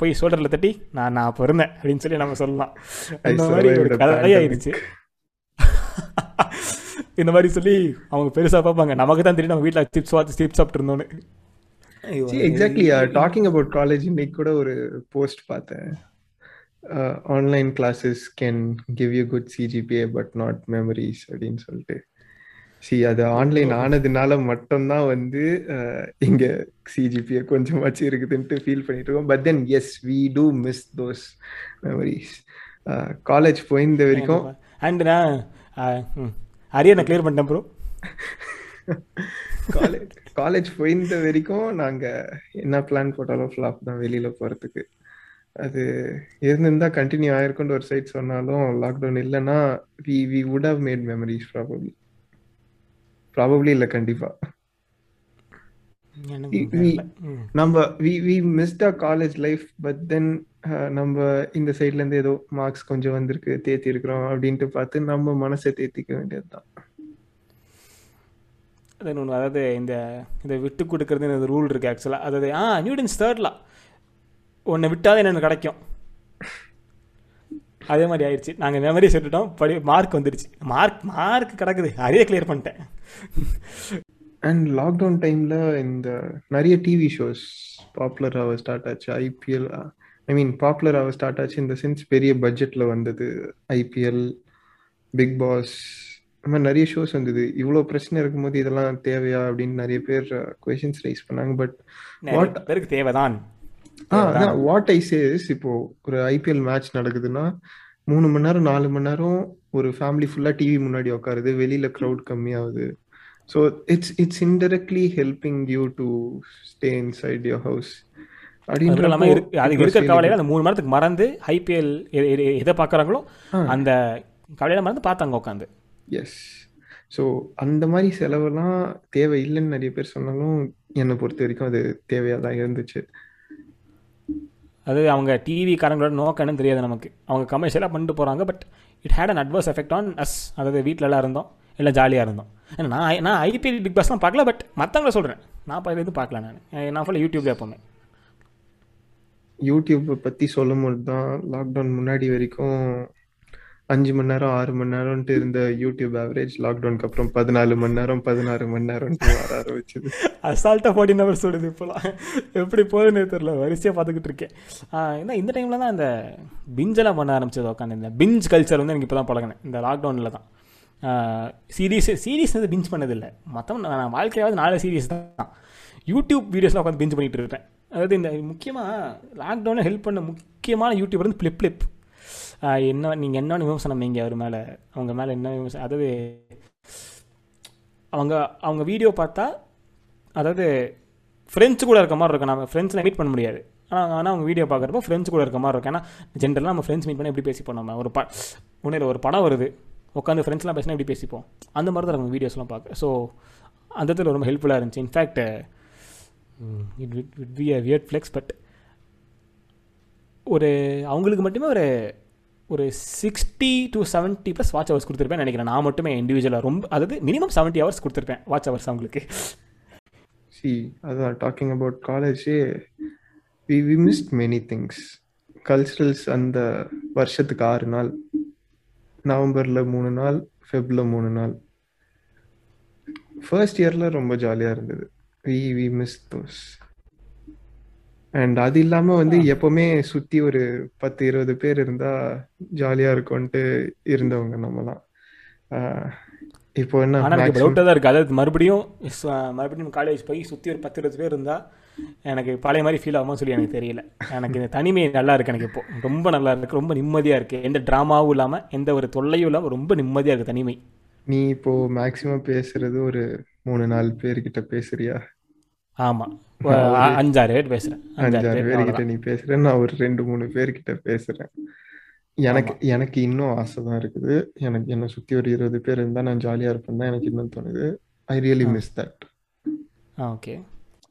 போய் ஷோல்டரில் தட்டி நான் நான் அப்போ இருந்தேன் அப்படின்னு சொல்லி நம்ம சொல்லலாம். இந்த மாதிரி ஒரு கதையாயிருச்சு இந்த மாதிரி சொல்லி அவங்க பெருசாக பார்ப்பாங்க. நமக்கு தான் தெரியும் நம்ம வீட்டில் சிப்ஸ் பார்த்து சிப்ஸ் சாப்பிட்டு இருந்தோன்னு exactly டாக்கிங் அபவுட் காலேஜ் இன்னைக்கு கூட ஒரு போஸ்ட் பார்த்தேன். Online classes can give you good CGPA but not memories அப்படின்னு சொல்லிட்டு. சி அது ஆன்லைன் ஆனதுனால மட்டும்தான் வந்து இங்க சிஜிபிஏ கொஞ்சமாச்சு இருக்குதுன்ட்டு ஃபீல் பண்ணிட்டு இருக்கோம். But then yes we do miss those memories college போயிருந்த வரைக்கும் அண்ட் நான் அரியனை கிளியர் பண்ணிட்டேன் ப்ரோ காலேஜ் காலேஜ் போயிருந்த வரைக்கும் நாங்க என்ன பிளான் போட்டாலும் ஃப்ளாப் தான் வெளியில போறதுக்கு. அது இருந்திருந்தா கண்டினியூ ஆயிருக்கும்னு ஒரு சைட் சொன்னாலும் லாக்டவுன் இல்லைன்னா we we would have made memories probably probably இல்லை கண்டிப்பா. எனக்கு. நம்ம we we missed a college life but then நம்ம இந்த சைட்ல இருந்து ஏதோ மார்க்ஸ் கொஞ்சம் வந்திருக்கு தேத்தி இருக்கிறோம் அப்படின்ட்டு பார்த்து நம்ம மனசை தேத்திக்க வேண்டியதுதான். அது ஒன்று அதாவது இந்த இதை விட்டு கொடுக்கறது ரூல் இருக்குது ஆக்சுவலாக அதாவது ஆ நியூடன்ஸ் தேர்ட்லா ஒன்று விட்டாதான் என்னென்னு கிடைக்கும். அதே மாதிரி ஆயிடுச்சு. நாங்கள் மெமரி விட்டுட்டோம். படி மார்க் வந்துடுச்சு மார்க் மார்க் கிடக்குது. அதையே கிளியர் பண்ணிட்டேன். அண்ட் லாக்டவுன் டைம்ல இந்த நிறைய டிவி ஷோஸ் பாப்புலர் ஆக ஸ்டார்ட் ஆச்சு. ஐபிஎல் ஐ மீன் பாப்புலர் ஆக ஸ்டார்ட் ஆச்சு. இந்த சென்ஸ் பெரிய பட்ஜெட்ல வந்தது ஐபிஎல் பிக் பாஸ் இந்த மாதிரி நிறைய ஷோஸ் வந்தது. இவ்வளோ பிரச்சனை இருக்கும்போது இதெல்லாம் தேவையா அப்படின்னு நிறைய பேர் கொஷின்ஸ் ரைஸ் பண்ணாங்க. பட் What- பேருக்கு தேவைதான். வாட் ஐ சேஸ் இப்போ ஒரு ஐபிஎல் மேட்ச் நடக்குதுன்னா மூணு மணி நேரம் நாலு மணி நேரம் ஒரு ஃபேமிலி ஃபுல்லா டிவி முன்னாடி உட்காருது வெளியில க்ரௌட் கம்மியாகுது. So it's it's indirectly helping you to stay inside your house இருக்கு அது இருக்கிற கவலையில் அந்த மூணு மணி நேரத்துக்கு மறந்து ஐபிஎல் எதை பார்க்குறாங்களோ அந்த கவலையில மறந்து பார்த்தாங்க உட்காந்து எஸ் ஸோ அந்த மாதிரி செலவெல்லாம் தேவை இல்லைன்னு நிறைய பேர் சொன்னாலும் என்னை பொறுத்த வரைக்கும் அது தேவையாக தான் இருந்துச்சு. அது அவங்க டிவி காரங்களோட நோக்கம் என்னன்னு தெரியாது நமக்கு. அவங்க கமர்ஷியலாக பண்ணிட்டு போகிறாங்க but it had an adverse effect on us அதாவது வீட்டிலலாம் இருந்தோம் இல்லை ஜாலியாக இருந்தோம். ஏன்னா நான் நான் ஐபிஎல் பிக் பாஸ்லாம் பார்க்கல பட் மற்றவங்கள சொல்கிறேன் நான் பார்த்து எதுவும் பார்க்கல நான். நான் ஃபுல்லாக யூடியூப்ல எப்போவுமே. யூடியூப்பை பற்றி சொல்லும் போது தான் லாக்டவுன் முன்னாடி வரைக்கும் அஞ்சு மணி நேரம் ஆறு மணி நேரம்ட்டு இருந்த யூடியூப் ஆவரேஜ் லாக்டவுனுக்கு அப்புறம் பதினாலு மணி நேரம் பதினாறு மணி நேரம்ட்டு வர ஆரம்பிச்சது. அசால்ட்டாக ஃபோர்டின் ஹவர்ஸ் சொல்லுது இப்போலாம். எப்படி போகுதுன்னு தெரியல வரிசையாக பார்த்துக்கிட்டு இருக்கேன். ஏன்னா இந்த டைமில் தான் இந்த பிஞ்செல்லாம் பண்ண ஆரம்பிச்சது உட்காந்து இந்த பிஞ்ச் கல்ச்சர் வந்து எனக்கு இப்போ தான் பழகினேன் இந்த லாக்டவுனில் தான். சீரீஸ் சீரீஸ் வந்து பிஞ்ச் பண்ணதில்லை. மொத்தம் நான் வாழ்க்கையாவது நாலு சீரீஸ் தான். யூடியூப் வீடியோஸ்லாம் உட்காந்து பிஞ்ச் பண்ணிகிட்டு இருக்கேன் அதாவது இந்த முக்கியமாக லாக்டவுனில் ஹெல்ப் பண்ண முக்கியமான யூடியூபர் வந்து ஃப்ளிப் ஃப்ளிப் என்ன நீங்கள் என்ன விமர்சனம் வைங்க அவர் மேலே? அவங்க மேலே என்ன விமர்சனம் அதாவது அவங்க அவங்க வீடியோ பார்த்தா அதாவது ஃப்ரெண்ட்ஸ் கூட இருக்க மாதிரி இருக்கும். நம்ம ஃப்ரெண்ட்ஸில் மீட் பண்ண முடியாது. ஆனால் ஆனால் அவங்க வீடியோ பார்க்குறப்போ ஃப்ரெண்ட்ஸ் கூட இருக்க மாதிரி இருக்கும். ஏன்னா ஜென்ரலாக நம்ம ஃப்ரெண்ட்ஸ் மீட் பண்ணி எப்படி பேசிப்போம் நம்ம? ஒரு ப ஒன்றும் ஒரு படம் வருது. உட்காந்து ஃப்ரெண்ட்ஸ்லாம் பேசினா எப்படி பேசிப்போம்? அந்த மாதிரி தான் இருக்கும் வீடியோஸ்லாம் பார்க்க. ஸோ அந்த இடத்துல ரொம்ப ஹெல்ப்ஃபுல்லாக இருந்துச்சு. In fact it would would be a weird flex but ஒரு அவங்களுக்கு மட்டுமே ஒரு ஒரு sixty to seventy plus watch hours கொடுத்துருப்பேன் நினைக்கிறேன். நான் மட்டுமே இண்டிவிஜுவலாக ரொம்ப அதாவது மினிமம் செவன்ட்டி ஹவர்ஸ் கொடுத்துருப்பேன் வாட்ச் ஹவர்ஸ் அவங்களுக்கு. சி அதான் talking about college we we missed many things culturals அந்த வருஷத்துக்கு ஆறு நாள். நவம்பரில் மூணு நாள் ஃபெப்ல மூணு நாள். ஃபர்ஸ்ட் இயரில் ரொம்ப ஜாலியாக இருந்தது. We we miss those and அது இல்லாமல் வந்து எப்பவுமே சுற்றி ஒரு பத்து இருபது பேர் இருந்தால் ஜாலியாக இருக்கும்ன்ட்டு இருந்தவங்க நம்மலாம். இப்போ என்ன எனக்கு டவுட்டாக தான் இருக்குது அதாவது மறுபடியும் மறுபடியும் காலேஜ் போய் சுற்றி ஒரு பத்து இருபது பேர் இருந்தால் எனக்கு பழைய மாதிரி ஃபீல் ஆகுமா சொல்லி எனக்கு தெரியல. எனக்கு இந்த தனிமை நல்லா இருக்கு எனக்கு இப்போ. ரொம்ப நல்லா இருக்கு. ரொம்ப நிம்மதியாக இருக்குது எந்த ட்ராமாவும் இல்லாமல் எந்த ஒரு தொல்லையும் இல்லாமல் ரொம்ப நிம்மதியாக இருக்குது தனிமை. நீ இப்போ மேக்சிமம் பேசுறது ஒரு மூணு நாலு பேர்கிட்ட பேசுறியா? ஆமாம் அஞ்சாறு பேர் பேசுகிறேன் அஞ்சாறு பேர் பேர்கிட்ட. நீ பேசுற நான் ஒரு ரெண்டு மூணு பேர்கிட்ட பேசுறேன். எனக்கு எனக்கு இன்னும் ஆசை தான் இருக்குது. எனக்கு என்னை சுத்தி ஒரு இருபது பேர் இருந்தா நான் ஜாலியா இருப்பேன் தான் எனக்கு இன்னும் தோணுது. I really. Miss that okay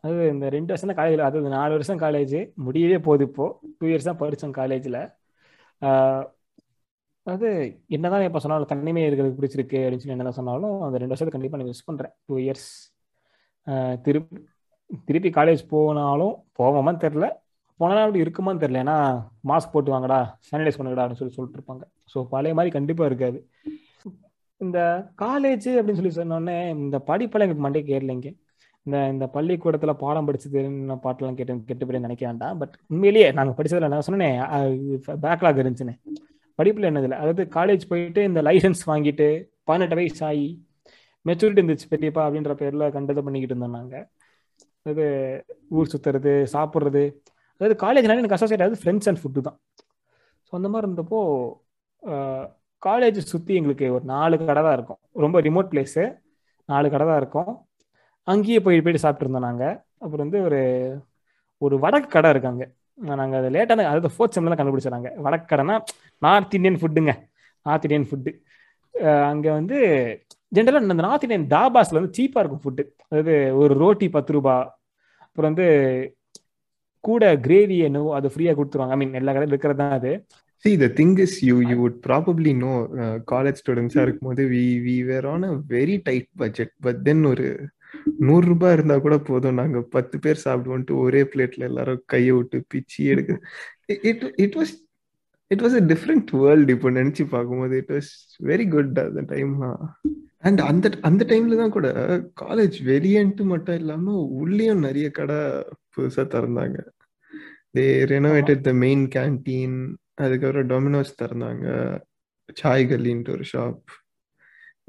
அது இந்த ரெண்டு வருஷம் தான் காலேஜில் அதாவது நாலு வருஷம் காலேஜ் முடியவே போகுது இப்போ. டூ இயர்ஸ் தான் படித்தோம் காலேஜில் அது என்னதான் இப்போ சொன்னாலும் தனிமை இருக்கிறது பிடிச்சிருக்கு அப்படின்னு சொல்லி என்னதான் சொன்னாலும் அந்த ரெண்டு வருஷத்தை கண்டிப்பாக நான் மிஸ் பண்ணுறேன் டூ இயர்ஸ் திருப்பி திருப்பி காலேஜ் போனாலும் போவோமான்னு தெரில போனாலும் அப்படி இருக்குமான்னு தெரில ஏன்னா மாஸ்க் போட்டு வாங்கடா சானிடைஸ் பண்ணுங்கடா அப்படின்னு சொல்லி சொல்லிட்டு இருப்பாங்க. ஸோ பழைய மாதிரி கண்டிப்பாக இருக்காது. இந்த காலேஜ் அப்படின்னு சொல்லி சொன்னோடனே இந்த படிப்பெல்லாம் எங்களுக்கு மண்டே கேரளைங்க இந்த இந்த பள்ளிக்கூடத்தில் பாடம் படிச்சது பாட்டெல்லாம் கேட்டு கெட்டு போய் நினைக்க வேண்டாம். பட் உண்மையிலேயே நாங்கள் படித்ததில் நான் சொன்னேன் பேக்லாக் இருந்துச்சுன்னு. படிப்பில் என்னதில்லை அதாவது காலேஜ் போயிட்டு இந்த லைசன்ஸ் வாங்கிட்டு பதினெட்டு வயசு ஆகி மெச்சூரிட்டி இருந்துச்சு பெரியப்பா அப்படின்ற பேரில் கண்டதை பண்ணிக்கிட்டு இருந்தோம் நாங்கள் அதாவது ஊர் சுற்றுறது சாப்பிட்றது. அதாவது காலேஜ்னால எனக்கு அசோசியேட் ஆகுது ஃப்ரெண்ட்ஸ் அண்ட் ஃபுட்டு தான். ஸோ அந்த மாதிரி இருந்தப்போ காலேஜ் சுற்றி எங்களுக்கு ஒரு நாலு கடை தான் இருக்கும். ரொம்ப ரிமோட் பிளேஸு நாலு கடை தான் இருக்கும். அங்கேயே போய் போயிட்டு சாப்பிட்ருந்தோம் நாங்கள் அப்புறம் வந்து ஒரு ஒரு வடக்கு கடை இருக்காங்க நாங்கள் அதை லேட்டான அதாவது ஃபோர்த் செம்லாம் கண்டுபிடிச்சாங்க வடக்கு கடைனா நார்த் இந்தியன் ஃபுட்டுங்க நார்த் இந்தியன் ஃபுட்டு அங்கே வந்து ஜென்ரலாக இந்த நார்த் இந்தியன் தாபாஸில் வந்து சீப்பாக இருக்கும் ஃபுட்டு அதாவது ஒரு ரோட்டி பத்து ரூபா அப்புறம் வந்து கூட கிரேவி என்னவோ அது ஃப்ரீயாக கொடுத்துருவாங்க. ஐ மீன் எல்லா கடையில் இருக்கிறது தான் அது. See, the thing is, you you would probably know uh, college students இருக்கும்போது we we were on a very tight budget, but then ஒரு நூறு ரூபாய் இருந்தா கூட போதும். நாங்க பத்து பேர் சாப்பிடுவோம்ட்டு ஒரே பிளேட்ல எல்லாரும் கையை விட்டு பிச்சு எடுக்க. It it was it was a different world இப்போ நினைச்சு பார்க்கும்போது. இட் வாஸ் வெரி குட் அந்த டைம்லாம் அண்ட் அந்த அந்த டைம்ல தான் கூட காலேஜ் வெளியன்ட்டு மட்டும் இல்லாம உள்ளேயும் நிறைய கடை புதுசா திறந்தாங்க. They renovated the main canteen அதுக்கப்புறம் டொமினோஸ் திறந்தாங்க. சாய் கல்லின்ட்டு ஒரு ஷாப்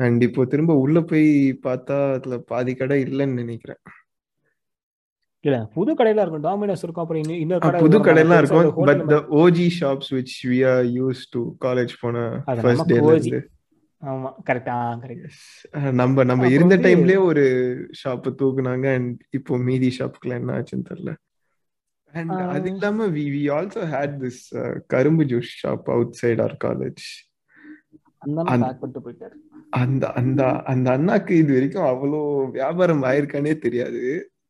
அண்ட் இப்போ திரும்ப உள்ள போய் பார்த்தா அதுல பாதி கடை இல்லைன்னு நினைக்கிறேன். இல்ல புது கடையில இருக்கும். டாமினோஸ் இருக்கும். அப்புறம் இன்னொரு புது ஒரு இருக்கும். But the OG shops which we are used to college போன ஃபர்ஸ்ட் டேல. இருந்து. ஆமா கரெக்டா. கரெக்ட். அஹ் நம்ம நம்ம இருந்த டைம்லயே ஒரு ஷாப் தூக்குனாங்க அண்ட் இப்போ மீதி ஷாப்புக்குலாம் என்ன ஆச்சுன்னு தெரியல. அண்ட். அது இல்லாம we we also had this கரும்பு juice shop outside our college அந்த அந்த அந்த அண்ணாக்கு இது வரைக்கும் அவ்வளோ வியாபாரம் ஆயிருக்கானே தெரியாது.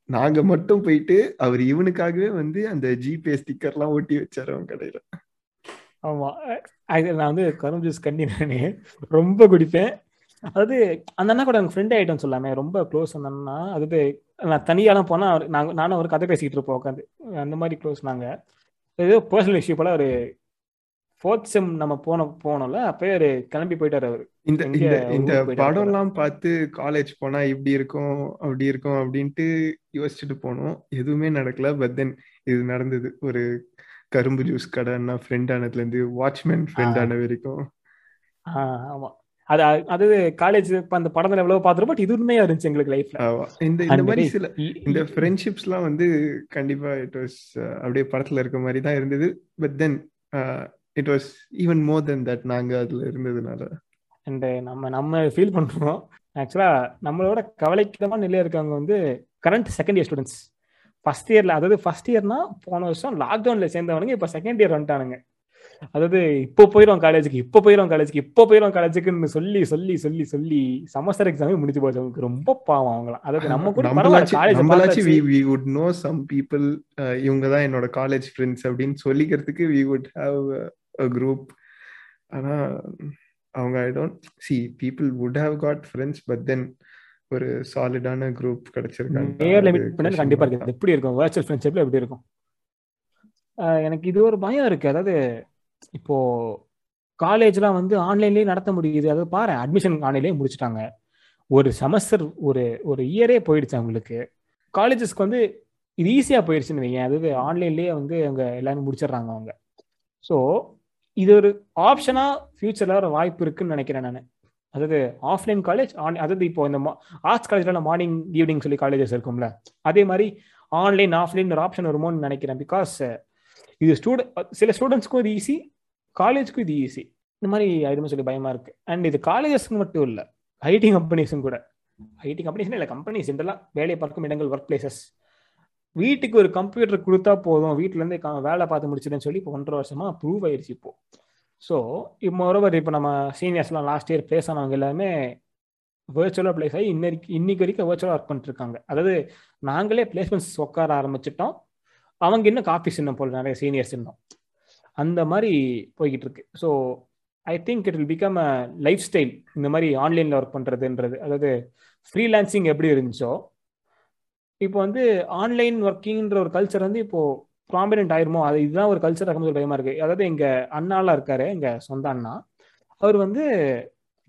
நாங்க மட்டும் போயிட்டு அவர் இவனுக்காகவே வந்து அந்த ஜிபே ஸ்டிக்கர்லாம் ஒட்டி வச்சாரு அவன் கடையில. ஆமா. நான் வந்து கரும்பு ஜூஸ் கண்ணி நானே ரொம்ப குடிப்பேன். அதாவது அந்த அண்ணா கூட எனக்கு ஃப்ரெண்ட் ஆயிட்டோம்னு சொல்லாமே ரொம்ப க்ளோஸ் அந்த அண்ணா. அதாவது நான் தனியாலாம் போனா அவர் நாங்க நானும் ஒரு கதை பேசிக்கிட்டு இருப்போம் உட்காந்து அந்த மாதிரி க்ளோஸ் நாங்க. ஏதோ பர்சனல் இஷ்யூ போல ஒரு ஃபோர்த் செம் நம்ம போன போனோம்ல அப்பயே ஒரு கிளம்பி போயிட்டாரு அவர். இந்த இந்த படம் எல்லாம் பார்த்து காலேஜ் போனா இப்படி இருக்கும் அப்படி இருக்கும் அப்படின்ட்டு யோசிச்சுட்டு போனோம். எதுவுமே நடக்கல பட் தென் இது நடந்தது. ஒரு கரும்பு ஜூஸ் கடைன்னா ஃப்ரெண்ட் ஆனதுல இருந்து வாட்ச்மேன் ஃப்ரெண்ட். ஆன வரைக்கும். ஆஹ் ஆமா. அது அது காலேஜ் அந்த படத்துல எவ்வளவு பார்த்துருப்போம் பட் இது உண்மையா இருந்துச்சு எங்களுக்கு லைஃப்ல. இந்த இந்த மாதிரி சில இந்த ஃப்ரெண்ட்ஷிப்ஸ்லாம் வந்து கண்டிப்பா இட் வாஸ் அப்படியே படத்துல இருக்க மாதிரி தான் இருந்தது. But then it was even more then that நாங்க அதுல இருந்ததுனால. அண்ட் நம்ம நம்ம ஃபீல் பண்றோம் ஆக்சுவலா நம்மளோட கவலைக்கிடமான நிலையில இருக்கவங்க வந்து current second year students first இயர்ல அதாவது ஃபர்ஸ்ட் இயர்னா போன வருஷம் லாக்டவுன்ல சேர்ந்தவனுங்க இப்ப செகண்ட் இயர் வந்துட்டானுங்க. அதாவது இப்போ போயிடும் காலேஜுக்கு இப்போ போயிடும் காலேஜுக்கு இப்போ போயிடும் காலேஜுக்குன்னு சொல்லி சொல்லி சொல்லி சொல்லி செமஸ்டர் எக்ஸாமே முடிஞ்சு போச்சு. அவங்களுக்கு ரொம்ப பாவம் அவங்களாம். அதாவது நம்ம கூட நம்மளாச்சும் we would know some people uh, இவங்க தான் என்னோட காலேஜ் ஃப்ரெண்ட்ஸ் அப்படின்னு சொல்லிக்கிறதுக்கு we would have a, a group. ஆனா அவங்க I don't see people would have got friends but then ஒரு சாலிடான குரூப் கிடைச்சிருக்காங்க. நேர்ல அது மீட் question கண்டிப்பா இருக்கு எப்படி இருக்கும்? வர்ச்சுவல் ஃப்ரெண்ட்ஷிப்ல எப்படி இருக்கும்? எனக்கு இது ஒரு பயம் இருக்கு. அதாவது இப்போ காலேஜ்லாம் வந்து ஆன்லைன்லயே நடத்த முடியுது. அதாவது பாரு அட்மிஷன் ஆன்லைன்லயே முடிச்சுட்டாங்க. ஒரு செமஸ்டர் ஒரு ஒரு இயரே போயிடுச்சு அவங்களுக்கு. காலேஜஸ்க்கு வந்து இது ஈஸியா போயிடுச்சுன்னு வைங்க அதாவது ஆன்லைன்லயே வந்து அவங்க எல்லாரும் முடிச்சிடுறாங்க அவங்க. ஸோ இது ஒரு ஆப்ஷனா ஃபியூச்சர்ல ஒரு வாய்ப்பு இருக்குன்னு நினைக்கிறேன் நான். அதாவது ஆஃப்லைன் காலேஜ் ஆன் அதாவது இப்போ இந்த ஆர்ட்ஸ் காலேஜ்ல மார்னிங் ஈவினிங் சொல்லி காலேஜஸ் இருக்கும்ல. அதே மாதிரி ஆன்லைன் ஆஃப்லைன் ஒரு ஆப்ஷன் வருமோன்னு நினைக்கிறேன் பிகாஸ் இது ஸ்டூடெண்ட் சில ஸ்டூடெண்ட்ஸ்க்கும் இது ஈஸி காலேஜ்க்கும் இது ஈஸி இந்த மாதிரி ஆயிடுமே சொல்லி பயமா இருக்கு. அண்ட் இது காலேஜஸ்க்கு மட்டும் இல்லை ஐடி கம்பெனிஸும் கூட. ஐடி கம்பெனிஸ் இல்லை கம்பெனிஸ் இதெல்லாம் வேலையை பார்க்கும் இடங்கள் ஒர்க் பிளேசஸ் வீட்டுக்கு ஒரு கம்ப்யூட்டர் கொடுத்தா போதும். வீட்டுல இருந்து வேலை பார்த்து முடிச்சிடுன்னு சொல்லி இப்போ ஒன்றரை வருஷமா ப்ரூவ் ஆயிடுச்சு இப்போ. ஸோ இப்போ மொரோவர் இப்போ நம்ம சீனியர்ஸ்லாம் லாஸ்ட் இயர் பிளேஸ் ஆனவங்க எல்லாமே வேர்ச்சுவலாக பிளேஸ் ஆகி இன்னைக்கு இன்னைக்கு வரைக்கும் வேர்ச்சுவலாக ஒர்க் பண்ணிட்டுருக்காங்க. அதாவது நாங்களே பிளேஸ்மெண்ட்ஸ் உட்கார ஆரம்பிச்சிட்டோம். அவங்க இன்னும் காஃபி இன்னும் போல நிறைய சீனியர்ஸ் இன்னும். அந்த மாதிரி போய்கிட்டு இருக்கு so I think it will become a lifestyle இந்த மாதிரி ஆன்லைனில் ஒர்க் பண்ணுறதுன்றது அதாவது ஃப்ரீலான்சிங் எப்படி இருந்துச்சோ இப்போ வந்து ஆன்லைன் ஒர்க்கிங்ன்ற ஒரு கல்ச்சர் வந்து இப்போது ப்ராமினென்ட் ஆயிருமோ? அது இதுதான் ஒரு கல்ச்சர் ஆகும் பயமா இருக்கு. அதாவது எங்க அண்ணாலாம் இருக்காரு எங்க சொந்த அண்ணா. அவர் வந்து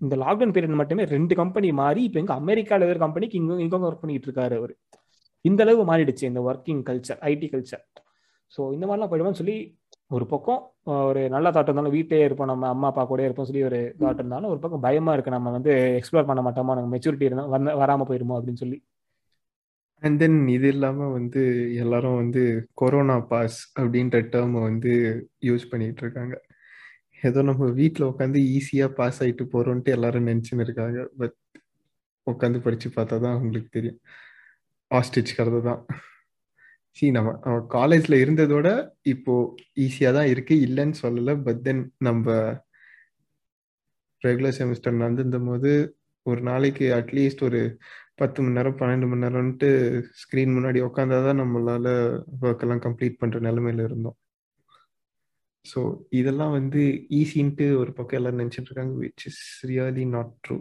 இந்த லாக்டவுன் பீரியட் மட்டுமே ரெண்டு கம்பெனி மாறி இப்போ எங்க அமெரிக்கால இருக்கிற கம்பெனிக்கு இங்க இங்க ஒர்க் பண்ணிட்டு இருக்காரு அவர். இந்த அளவு மாறிடுச்சு இந்த working culture IT culture so இந்த மாதிரிலாம் போயிடுவான்னு சொல்லி ஒரு பக்கம் ஒரு நல்ல தாட் இருந்தாலும் வீட்டிலே இருப்போம் நம்ம அம்மா அப்பா கூட இருப்போம் சொல்லி ஒரு தாட் இருந்தாலும் ஒரு பக்கம் பயமா இருக்கு. நம்ம வந்து எக்ஸ்ப்ளோர் பண்ண மாட்டோமா? நாங்கள் மெச்சூரிட்டி இருந்தால் வந்து வராமல் போயிருமோ? அப்படின்னு சொல்லி. அண்ட் தென் இது இல்லாம வந்து எல்லாரும் வந்து கொரோனா பாஸ் அப்படின்ற டேர்மை வந்து யூஸ் பண்ணிட்டு இருக்காங்க. ஏதோ நம்ம வீட்டில் உட்காந்து ஈஸியா பாஸ் ஆயிட்டு போறோம்ட்டு எல்லாரும் நினைச்சுன்னு இருக்காங்க. பட் உட்காந்து படிச்சு பார்த்தா தான் அவங்களுக்கு தெரியும். ஆஸ்டிச் கதை தான். சி நம்ம நம்ம காலேஜ்ல இருந்ததோட இப்போ ஈஸியா தான் இருக்கு. இல்லைன்னு சொல்லலை. பட் தென் நம்ம ரெகுலர் செமஸ்டர் நடந்திருந்த போது ஒரு நாளைக்கு அட்லீஸ்ட் ஒரு பத்து மணி நேரம் பன்னெண்டு மணி நேரம்ட்டு ஸ்க்ரீன் முன்னாடி உட்காந்தாதான் நம்மளால ஒர்க் எல்லாம் கம்ப்ளீட் பண்ற நிலைமையில இருந்தோம். ஸோ இதெல்லாம் வந்து ஈஸின்ட்டு ஒரு பக்கம் எல்லாரும் நினைச்சிட்டு இருக்காங்க which is really not true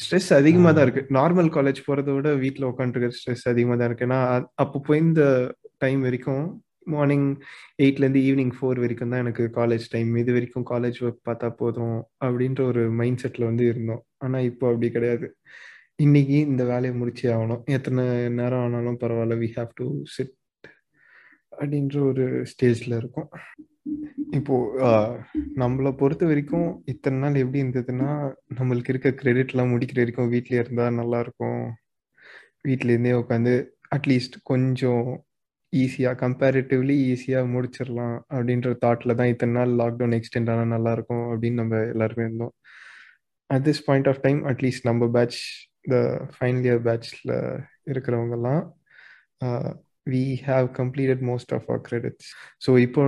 stress அதிகமா தான் இருக்கு. நார்மல் காலேஜ் போறத விட வீட்டில் உட்காந்துருக்க ஸ்ட்ரெஸ் அதிகமா தான் இருக்கு. ஏன்னா அப்போ போய் இந்த டைம் வரைக்கும் மார்னிங் எயிட்லேருந்து ஈவினிங் ஃபோர் வரைக்கும் தான் எனக்கு காலேஜ் டைம் இது வரைக்கும் காலேஜ் ஒர்க் பார்த்தா போதும் அப்படின்ற ஒரு மைண்ட் செட்டில் வந்து இருந்தோம். ஆனால் இப்போ அப்படி கிடையாது. இன்னைக்கு இந்த வேலையை முடிச்சே ஆகணும். எத்தனை நேரம் ஆனாலும் பரவாயில்ல வி ஹாவ் டு சிட் அப்படின்ற ஒரு ஸ்டேஜில் இருக்கும். இப்போ நம்மளை பொறுத்த வரைக்கும் இத்தனை நாள் எப்படி இருந்ததுன்னா நம்மளுக்கு இருக்க கிரெடிட்லாம் முடிக்கிற வரைக்கும் வீட்லயே இருந்தா நல்லா இருக்கும். வீட்ல உட்காந்து அட்லீஸ்ட் கொஞ்சம் ஈஸியாக கம்பேரிட்டிவ்லி ஈஸியாக முடிச்சிடலாம் அப்படின்ற தாட்டில் தான் இத்தனை நாள் லாக்டவுன் எக்ஸ்டெண்ட் ஆனால் நல்லா இருக்கும் அப்படின்னு நம்ம எல்லாருமே இருந்தோம். At this point of time at least நம்ம பேட்ச் த ஃபைனல் இயர் பேட்ச்ல இருக்கிறவங்கலாம் we have completed most of our credits so இப்போ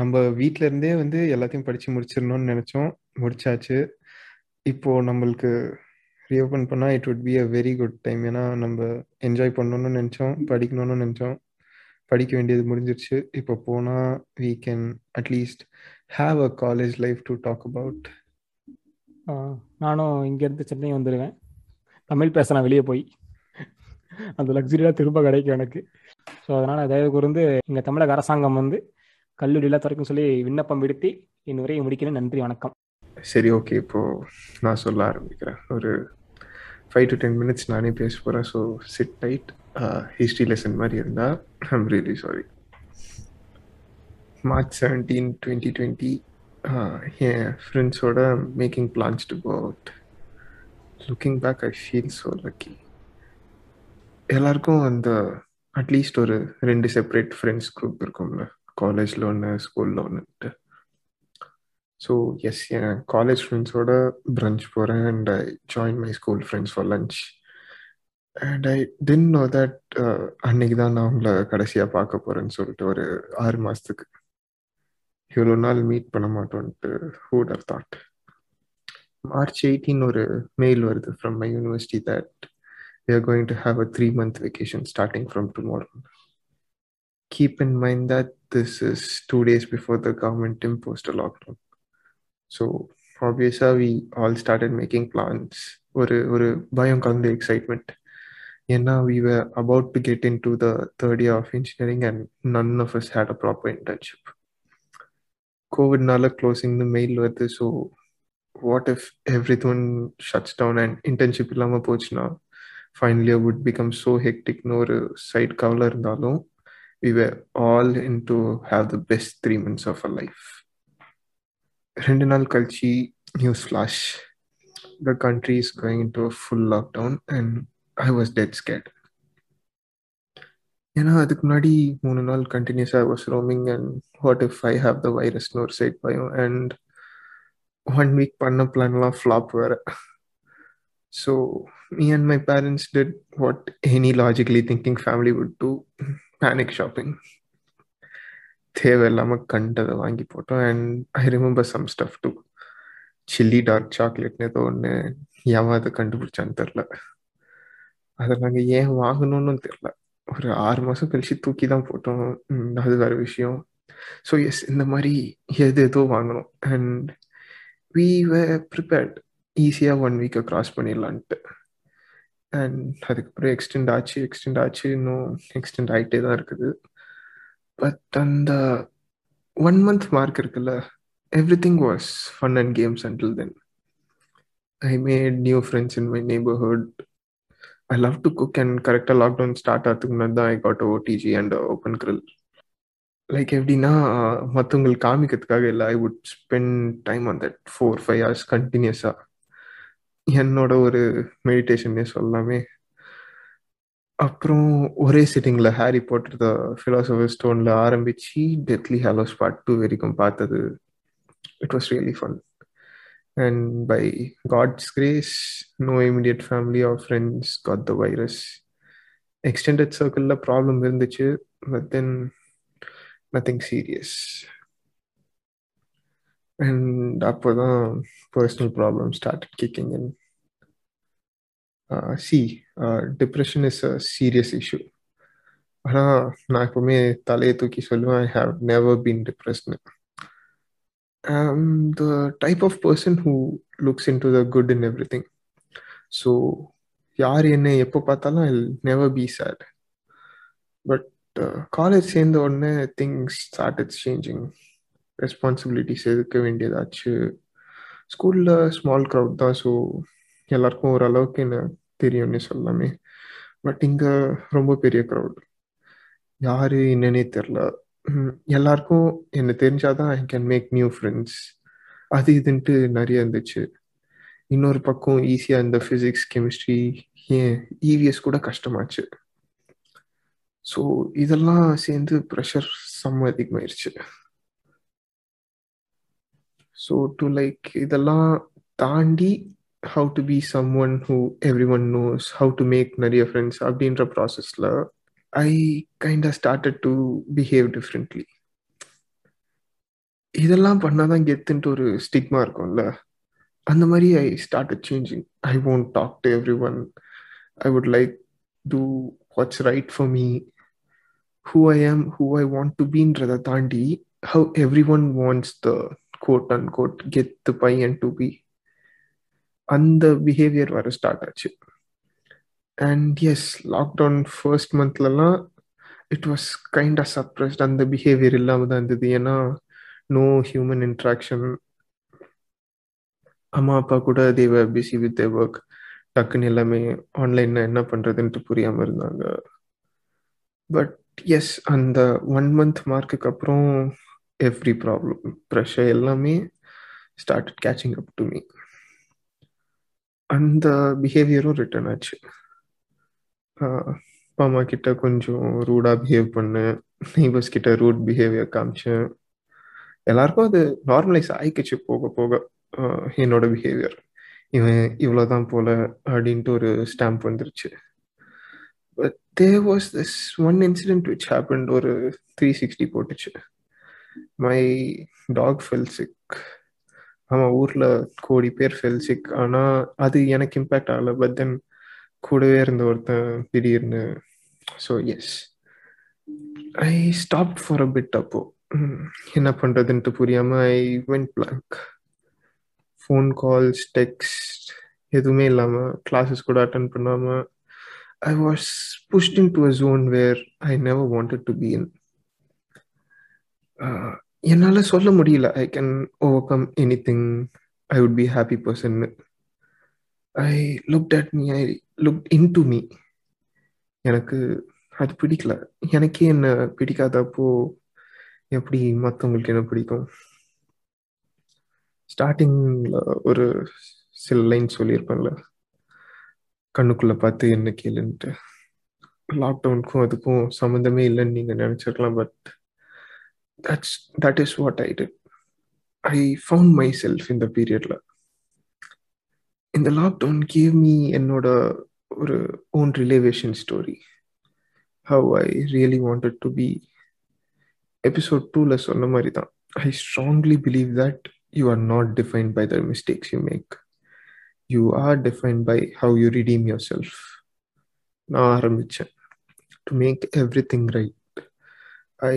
நம்ம வீட்ல இருந்தே வந்து எல்லாத்தையும் படிச்சு முடிச்சிடணும்னு நினைச்சோம். முடிச்சாச்சு. இப்போ நம்மளுக்கு ரீஓபன் பண்ணால் it would be a very good time ஏன்னா நம்ம என்ஜாய் பண்ணணும்னு நினச்சோம் படிக்கணும்னு நினச்சோம். படிக்க வேண்டியது முடிஞ்சிருச்சு. இப்போ போனா we can at least have a college life to talk about நானும் இங்கேருந்து சென்னை வந்துடுவேன் தமிழ் பேசலாம் வெளியே போய். அந்த லக்ஸுரியாக திரும்ப கிடைக்கும் எனக்கு. ஸோ அதனால் தயவு கூர்ந்து எங்கள் தமிழக அரசாங்கம் வந்து கல்லூரியெல்லாம் திறக்கும் சொல்லி விண்ணப்பம் விடுத்தி என் உரையை முடிக்கிறேன். நன்றி வணக்கம். சரி ஓகே இப்போ நான் சொல்ல ஆரம்பிக்கிறேன். ஒரு ஃபைவ் டு டென் மினிட்ஸ் நானே பேச போகிறேன் so sit tight history lesson மாதிரி இருந்தால் I'm really sorry March seventeen twenty twenty என் ஃப்ரெண்ட்ஸோட making plans to go out. Looking back I feel so lucky எல்லாருக்கும் அந்த அட்லீஸ்ட் ஒரு ரெண்டு செப்பரேட் ஃப்ரெண்ட்ஸ் குரூப் இருக்கும்ல. காலேஜில் ஒன்று ஸ்கூலில் ஒன்றுட்டு ஸோ எஸ் என் காலேஜ் ஃப்ரெண்ட்ஸோட பிரஞ்ச் போகிறேன் and I join my school friends for lunch and I didn't know that அன்னைக்கு தான் நான் உங்களை கடைசியாக பார்க்க போகிறேன்னு சொல்லிட்டு ஒரு ஆறு மாதத்துக்கு இவ்வளோ நாள் மீட் பண்ண மாட்டோன்ட்டு who'd have thought March eighteen ஒரு மெயில் வருது from my university that we are going to have a three month vacation starting from tomorrow keep in mind that this is two days before the government imposed lockdown so ஆப்வியஸாக we all started making plans ஒரு ஒரு பயம் கலந்த excitement ஏன்னா we were about to get into the third year of engineering and none of us had a proper internship. கோவிட்னால க்ளோசிங்னு mail வருது so what if everyone shuts down and internship இல்லாமல் போச்சுன்னா final year would become so ஹெக்டிக்னு ஒரு side கவலை இருந்தாலும் we were all in to have the best three months of a life ரெண்டு நாள் கழிச்சு news flash the country is going into full lockdown and I was dead scared ஏன்னா அதுக்கு முன்னாடி மூணு நாள் கண்டினியூஸாக was roaming and what if I have the வைரஸ்னு ஒரு சைட் பயம் அண்ட் ஒன் வீக் பண்ண பிளான்லாம் ஃப்ளாப் வேறு. So me and my parents did what any logically thinking family would do panic shopping. தேவையில்லாமல் கண்டதை வாங்கி போட்டோம். And I remember some stuff too chilli dark சாக்லேட்னு ஏதோ ஒன்று ஏன் அதை கண்டுபிடிச்சான்னு தெரில அதை நாங்கள் ஏன் வாங்கணும்னு தெரில ஒரு ஆறு மாதம் கழிச்சு தூக்கி தான் போட்டோம் அது வேறு விஷயம். ஸோ எஸ் இந்த மாதிரி எது ஏதோ வாங்கணும். அண்ட் வி வே ப்ரிப்பேர்ட் ஈஸியாக ஒன் வீக்கை க்ராஸ் பண்ணிடலான்ட்டு. அண்ட் அதுக்கப்புறம் எக்ஸ்டெண்ட் ஆச்சு எக்ஸ்டெண்ட் ஆச்சு. இன்னும் எக்ஸ்டெண்ட் ஆகிட்டே தான் இருக்குது. பட் அந்த ஒன் மந்த் மார்க் இருக்குல்ல everything was fun and games until then I made new friends in my neighbourhood I love to cook and கரெக்டாக லாக்டவுன் ஸ்டார்ட் ஆகிறதுக்கு முன்னாடி தான் I got OTG and open grill like எப்படின்னா மற்றவங்களுக்கு காமிக்கிறதுக்காக இல்லை I would spend time on that four five hours கண்டினியூஸாக என்னோட ஒரு மெடிடேஷன்னே சொல்லாமே அப்புறம் ஒரே சிட்டிங்கில் ஹாரி போட்டர் த ஃபிலாசபர் ஸ்டோனில் ஆரம்பித்து டெத்லி ஹாலோஸ் பார்ட் டூ வரைக்கும் பார்த்தது. It was really fun and by God's grace no immediate family of friends got the virus extended சர்க்கிளில் ப்ராப்ளம் இருந்துச்சு but then nothing serious and அப்போ தான் personal problem start kicking in see depression is a serious issue ஆனால் நான் எப்பவுமே தலையை தூக்கி சொல்லுவேன் I have never been டிப்ரெஸ்னு the type of person who looks looks into the good in everything. So, so யார் என்ன எப்போ பார்த்தாலும் I never be sad but college சேர்ந்த உடனே things start it's changing responsibilities எதுக்க வேண்டியதாச்சு ஸ்கூலில் ஸ்மால் க்ரௌட் தான் ஸோ எல்லாருக்கும் ஓரளவுக்கு என்ன தெரியும்னு சொல்லாமே. பட் இங்கே ரொம்ப பெரிய க்ரௌட் யார் என்னன்னே தெரில. எல்லாருக்கும் என்னை தெரிஞ்சாதான் I can make new friends அது இதுன்ட்டு நிறைய இருந்துச்சு. இன்னொரு பக்கம் ஈஸியாக இந்த ஃபிசிக்ஸ் கெமிஸ்ட்ரி ஏன் இவிஎஸ் கூட கஷ்டமாச்சு. ஸோ இதெல்லாம் சேர்ந்து ப்ரெஷர் செம்ம அதிகமாயிருச்சு. ஸோ டு லைக் இதெல்லாம் தாண்டி how to be someone who everyone knows how to make நிறைய ஃப்ரெண்ட்ஸ் அப்படின்ற ப்ராசஸில் I kind of started to behave differently இதெல்லாம் பண்ணாதான் கெத்துன்ட்டு ஒரு ஸ்டிக்மா இருக்கும்ல. அந்த மாதிரி I start changing I won't talk to everyone I would like to what's right for me who I am who I want to பீன்றதை தாண்டி how everyone wants the code and code கெத்து by பையன் to be அந்த behaviour வர start ஆச்சு. And S lockdown first மந்த்லலாம் it was kind of suppressed அந்த behaviour இல்லாமல் தான் இருந்தது. ஏன்னா நோ ஹியூமன் இன்ட்ராக்ஷன் அம்மா அப்பா கூட தேவ பிஸி வித் தே ஒர்க் டக்குன்னு எல்லாமே ஆன்லைனில் என்ன பண்ணுறதுன்ட்டு புரியாமல் இருந்தாங்க. பட் எஸ் அந்த ஒன் மந்த் மார்க்குக்கு அப்புறம் எவ்ரி ப்ராப்ளம் ப்ரெஷர் எல்லாமே start catching up to me அந்த பிஹேவியரும் ரிட்டர்ன் ஆச்சு. அப்பா அம்மா கிட்ட கொஞ்சம் ரூடாக பிஹேவ் பண்ணேன் நெய்பர்ஸ் கிட்ட ரூட் பிஹேவியர் காமிச்சேன் எல்லாருக்கும் அது நார்மலைஸ் ஆயிக்கிச்சு போக போக என்னோட பிஹேவியர் இவன் இவ்வளோதான் போல அப்படின்ட்டு ஒரு ஸ்டாம்ப் வந்துருச்சு. But there was this one incident which happened ஒரு த்ரீ சிக்ஸ்டி போட்டுச்சு. மை டாக் ஃபெல் சிக் ஆமாம் ஊரில் கோடி பேர் ஃபெல் சிக் ஆனால் அது எனக்கு இம்பேக்ட் ஆகலை. பட் தென் கூடவே இருந்த ஒருத்தன் திடீர்னு so yes I stop for a bit அப்போ. என்ன பண்ணுறதுன்ட்டு புரியாமல் I went blank phone calls text எதுவுமே இல்லாமல் கிளாஸஸ் கூட அட்டன் பண்ணாமல் I was pushed into a zone where I never wanted to be in என்னால் சொல்ல முடியல. I can overcome anything I would be happy person I look at me I look into me எனக்கு அது பிடிக்கல. எனக்கே என்ன பிடிக்காதப்போ எப்படி மற்றவங்களுக்கு என்ன பிடிக்கும்? ஸ்டார்டிங்கில் ஒரு சில லைன் சொல்லியிருப்பேன்ல. கண்ணுக்குள்ள பார்த்து என்ன கேளுன்ட்டு. லாக்டவுனுக்கும் அதுக்கும் சம்மந்தமே இல்லைன்னு நீங்கள் நினச்சிருக்கலாம் but that's that is what I did I found myself இந்த பீரியடில் இந்த லாக்டவுன் கேவ் மீ என்னோட ஒரு own revelation story how I really wanted to be episode டூவில் சொன்ன மாதிரி தான் I strongly believe that you are not defined by the mistakes you make you are defined by how you redeem yourself நான் ஆரம்பித்தேன் to make everything right I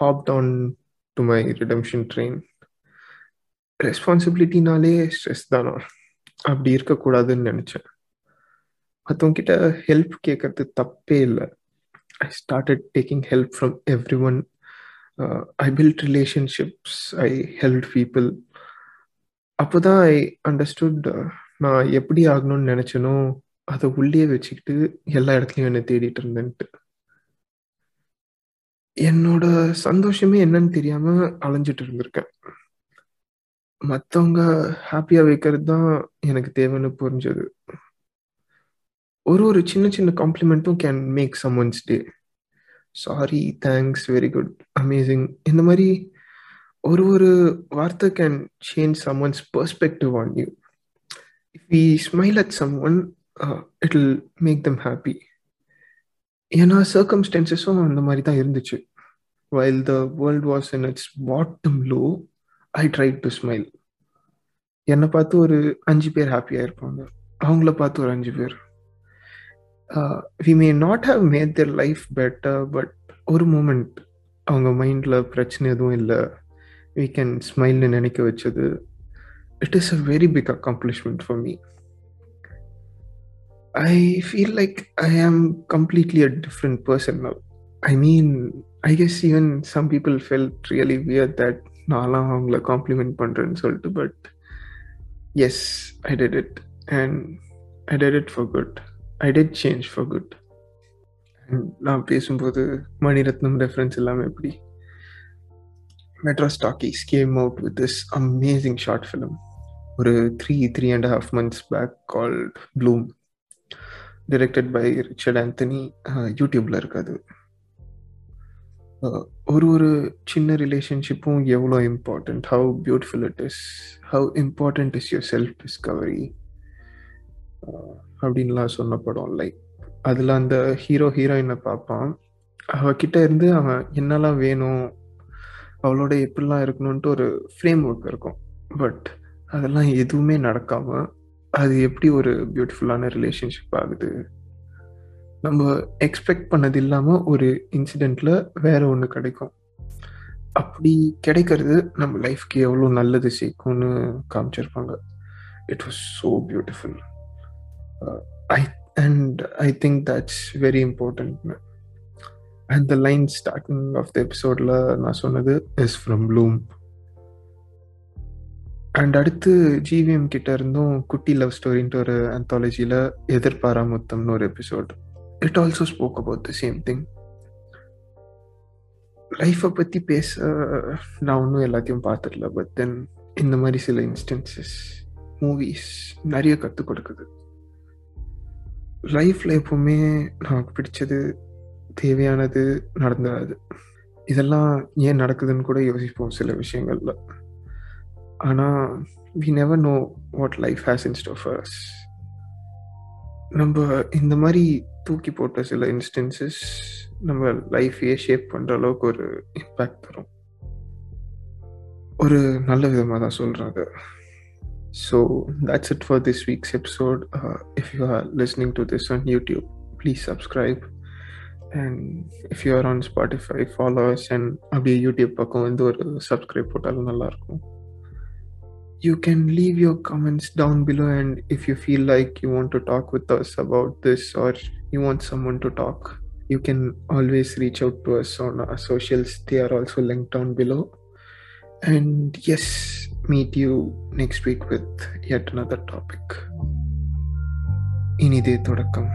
hopped on to my redemption train ரெஸ்பான்சிபிலிட்டினாலே stress தானா. அப்படி இருக்கக்கூடாதுன்னு நினச்சேன். மற்றவங்க கிட்ட help கேட்கறது தப்பே இல்லை. I started taking help from everyone I built relationships I help people அப்போதான் ஐ அண்டர்ஸ்டுட் நான் எப்படி ஆகணும்னு நினச்சேனோ அதை உள்ளே வச்சுக்கிட்டு எல்லா இடத்துலையும் என்னை தேடிட்டு இருந்தேன்ட்டு. என்னோட சந்தோஷமே என்னன்னு தெரியாம அலைஞ்சிட்டு இருந்திருக்கேன். மற்றவங்க ஹாப்பியாக வைக்கிறது தான் எனக்கு தேவைன்னு புரிஞ்சது. ஒரு ஒரு சின்ன சின்ன காம்ப்ளிமெண்ட்டும் can make someone's day sorry thanks very good amazing இந்த மாதிரி ஒரு ஒரு வார்த்தை can change someone's perspective on you if we smile at someone it will make them happy ஏன்னா சர்க்கம்ஸ்டன்சஸும் அந்த மாதிரி தான் இருந்துச்சு. While the world was in its bottom low I try to smile என்னை பார்த்து ஒரு அஞ்சு பேர் ஹாப்பியாக இருப்பாங்க அவங்கள பார்த்து ஒரு அஞ்சு பேர். We may not have made their life better but ஒரு மூமெண்ட் அவங்க மைண்டில் பிரச்சனை எதுவும் இல்லை. வி கேன் ஸ்மைல்னு நினைக்க வச்சது. It is a very big accomplishment for me I feel like I am completely a different person now I mean, I guess even some people felt really wear that நான்லாம் அவங்கள compliment பண்ணுறேன்னு சொல்லிட்டு but S I did it and I did it for good I did change for good நான் பேசும்போது Mani Ratnam reference எல்லாமே எப்படி? Madras talkies came out with this amazing short film ஒரு three three and half months back called Bloom directed by Richard Anthony யூடியூப்ல இருக்காது. ஒரு ஒரு சின்ன ரிலேஷன்ஷிப்பும் எவ்வளோ important how beautiful it is how important is your self discovery அப்படின்லாம் சொன்ன படம் லைக் அதில் அந்த ஹீரோ ஹீரோயினை பார்ப்பான். அவகிட்ட இருந்து அவன் என்னெல்லாம் வேணும் அவளோட எப்படிலாம் இருக்கணும்ன்ட்டு ஒரு ஃப்ரேம் ஒர்க் இருக்கும். பட் அதெல்லாம் எதுவுமே நடக்காமல் அது எப்படி ஒரு பியூட்டிஃபுல்லான ரிலேஷன்ஷிப் ஆகுது? நம்ம எக்ஸ்பெக்ட் பண்ணது இல்லாமல் ஒரு இன்சிடெண்ட்ல வேற ஒன்று கிடைக்கும். அப்படி கிடைக்கிறது நம்ம லைஃப்க்கு எவ்வளோ நல்லது சேர்க்கும்னு காமிச்சிருப்பாங்க. It was so beautiful I and I think that's very important. And the line starting of the எபிசோட்ல நான் சொன்னது இஸ் ஃப்ரம் ப்ளூம் அண்ட் அடுத்து ஜிவிஎம் கிட்ட இருந்தும் குட்டி லவ் ஸ்டோரின்ட்டு ஒரு அந்தாலஜியில் எதிர்பாராமுத்தம்னு ஒரு episode it also spoke about the same thing லைஃப்பை பற்றி பேச நான் ஒன்றும் எல்லாத்தையும் பார்த்துடல பட் தென் இந்த மாதிரி சில இன்ஸ்டன்சஸ் மூவிஸ் நிறைய கற்றுக் கொடுக்குது. லைஃப்பில் எப்பவுமே நமக்கு பிடிச்சது தேவையானது நடந்துடாது இதெல்லாம் ஏன் நடக்குதுன்னு கூட யோசிப்போம் சில விஷயங்கள்ல. ஆனால் we never know what life has in store நம்ம இந்த மாதிரி தூக்கி போட்ட சில இன்ஸ்டன்சஸ் நம்ம லைஃபையே ஷேப் பண்ணுற அளவுக்கு ஒரு இம்பேக்ட் தரும். ஒரு நல்ல விதமாக தான் சொல்கிறாங்க so that's it for this week's episode if you are listening to this on YouTube please subscribe and if you are on Spotify followers and அப்படியே யூடியூப் பக்கம் வந்து ஒரு சப்ஸ்கிரைப் போட்டாலும் நல்லாயிருக்கும் you can leave your comments down below and if you feel like you want to talk with us about this or you want someone to talk you can always reach out to us on our socials they are also linked down below and yes meet you next week with yet another topic இனிதே தொடக்கம்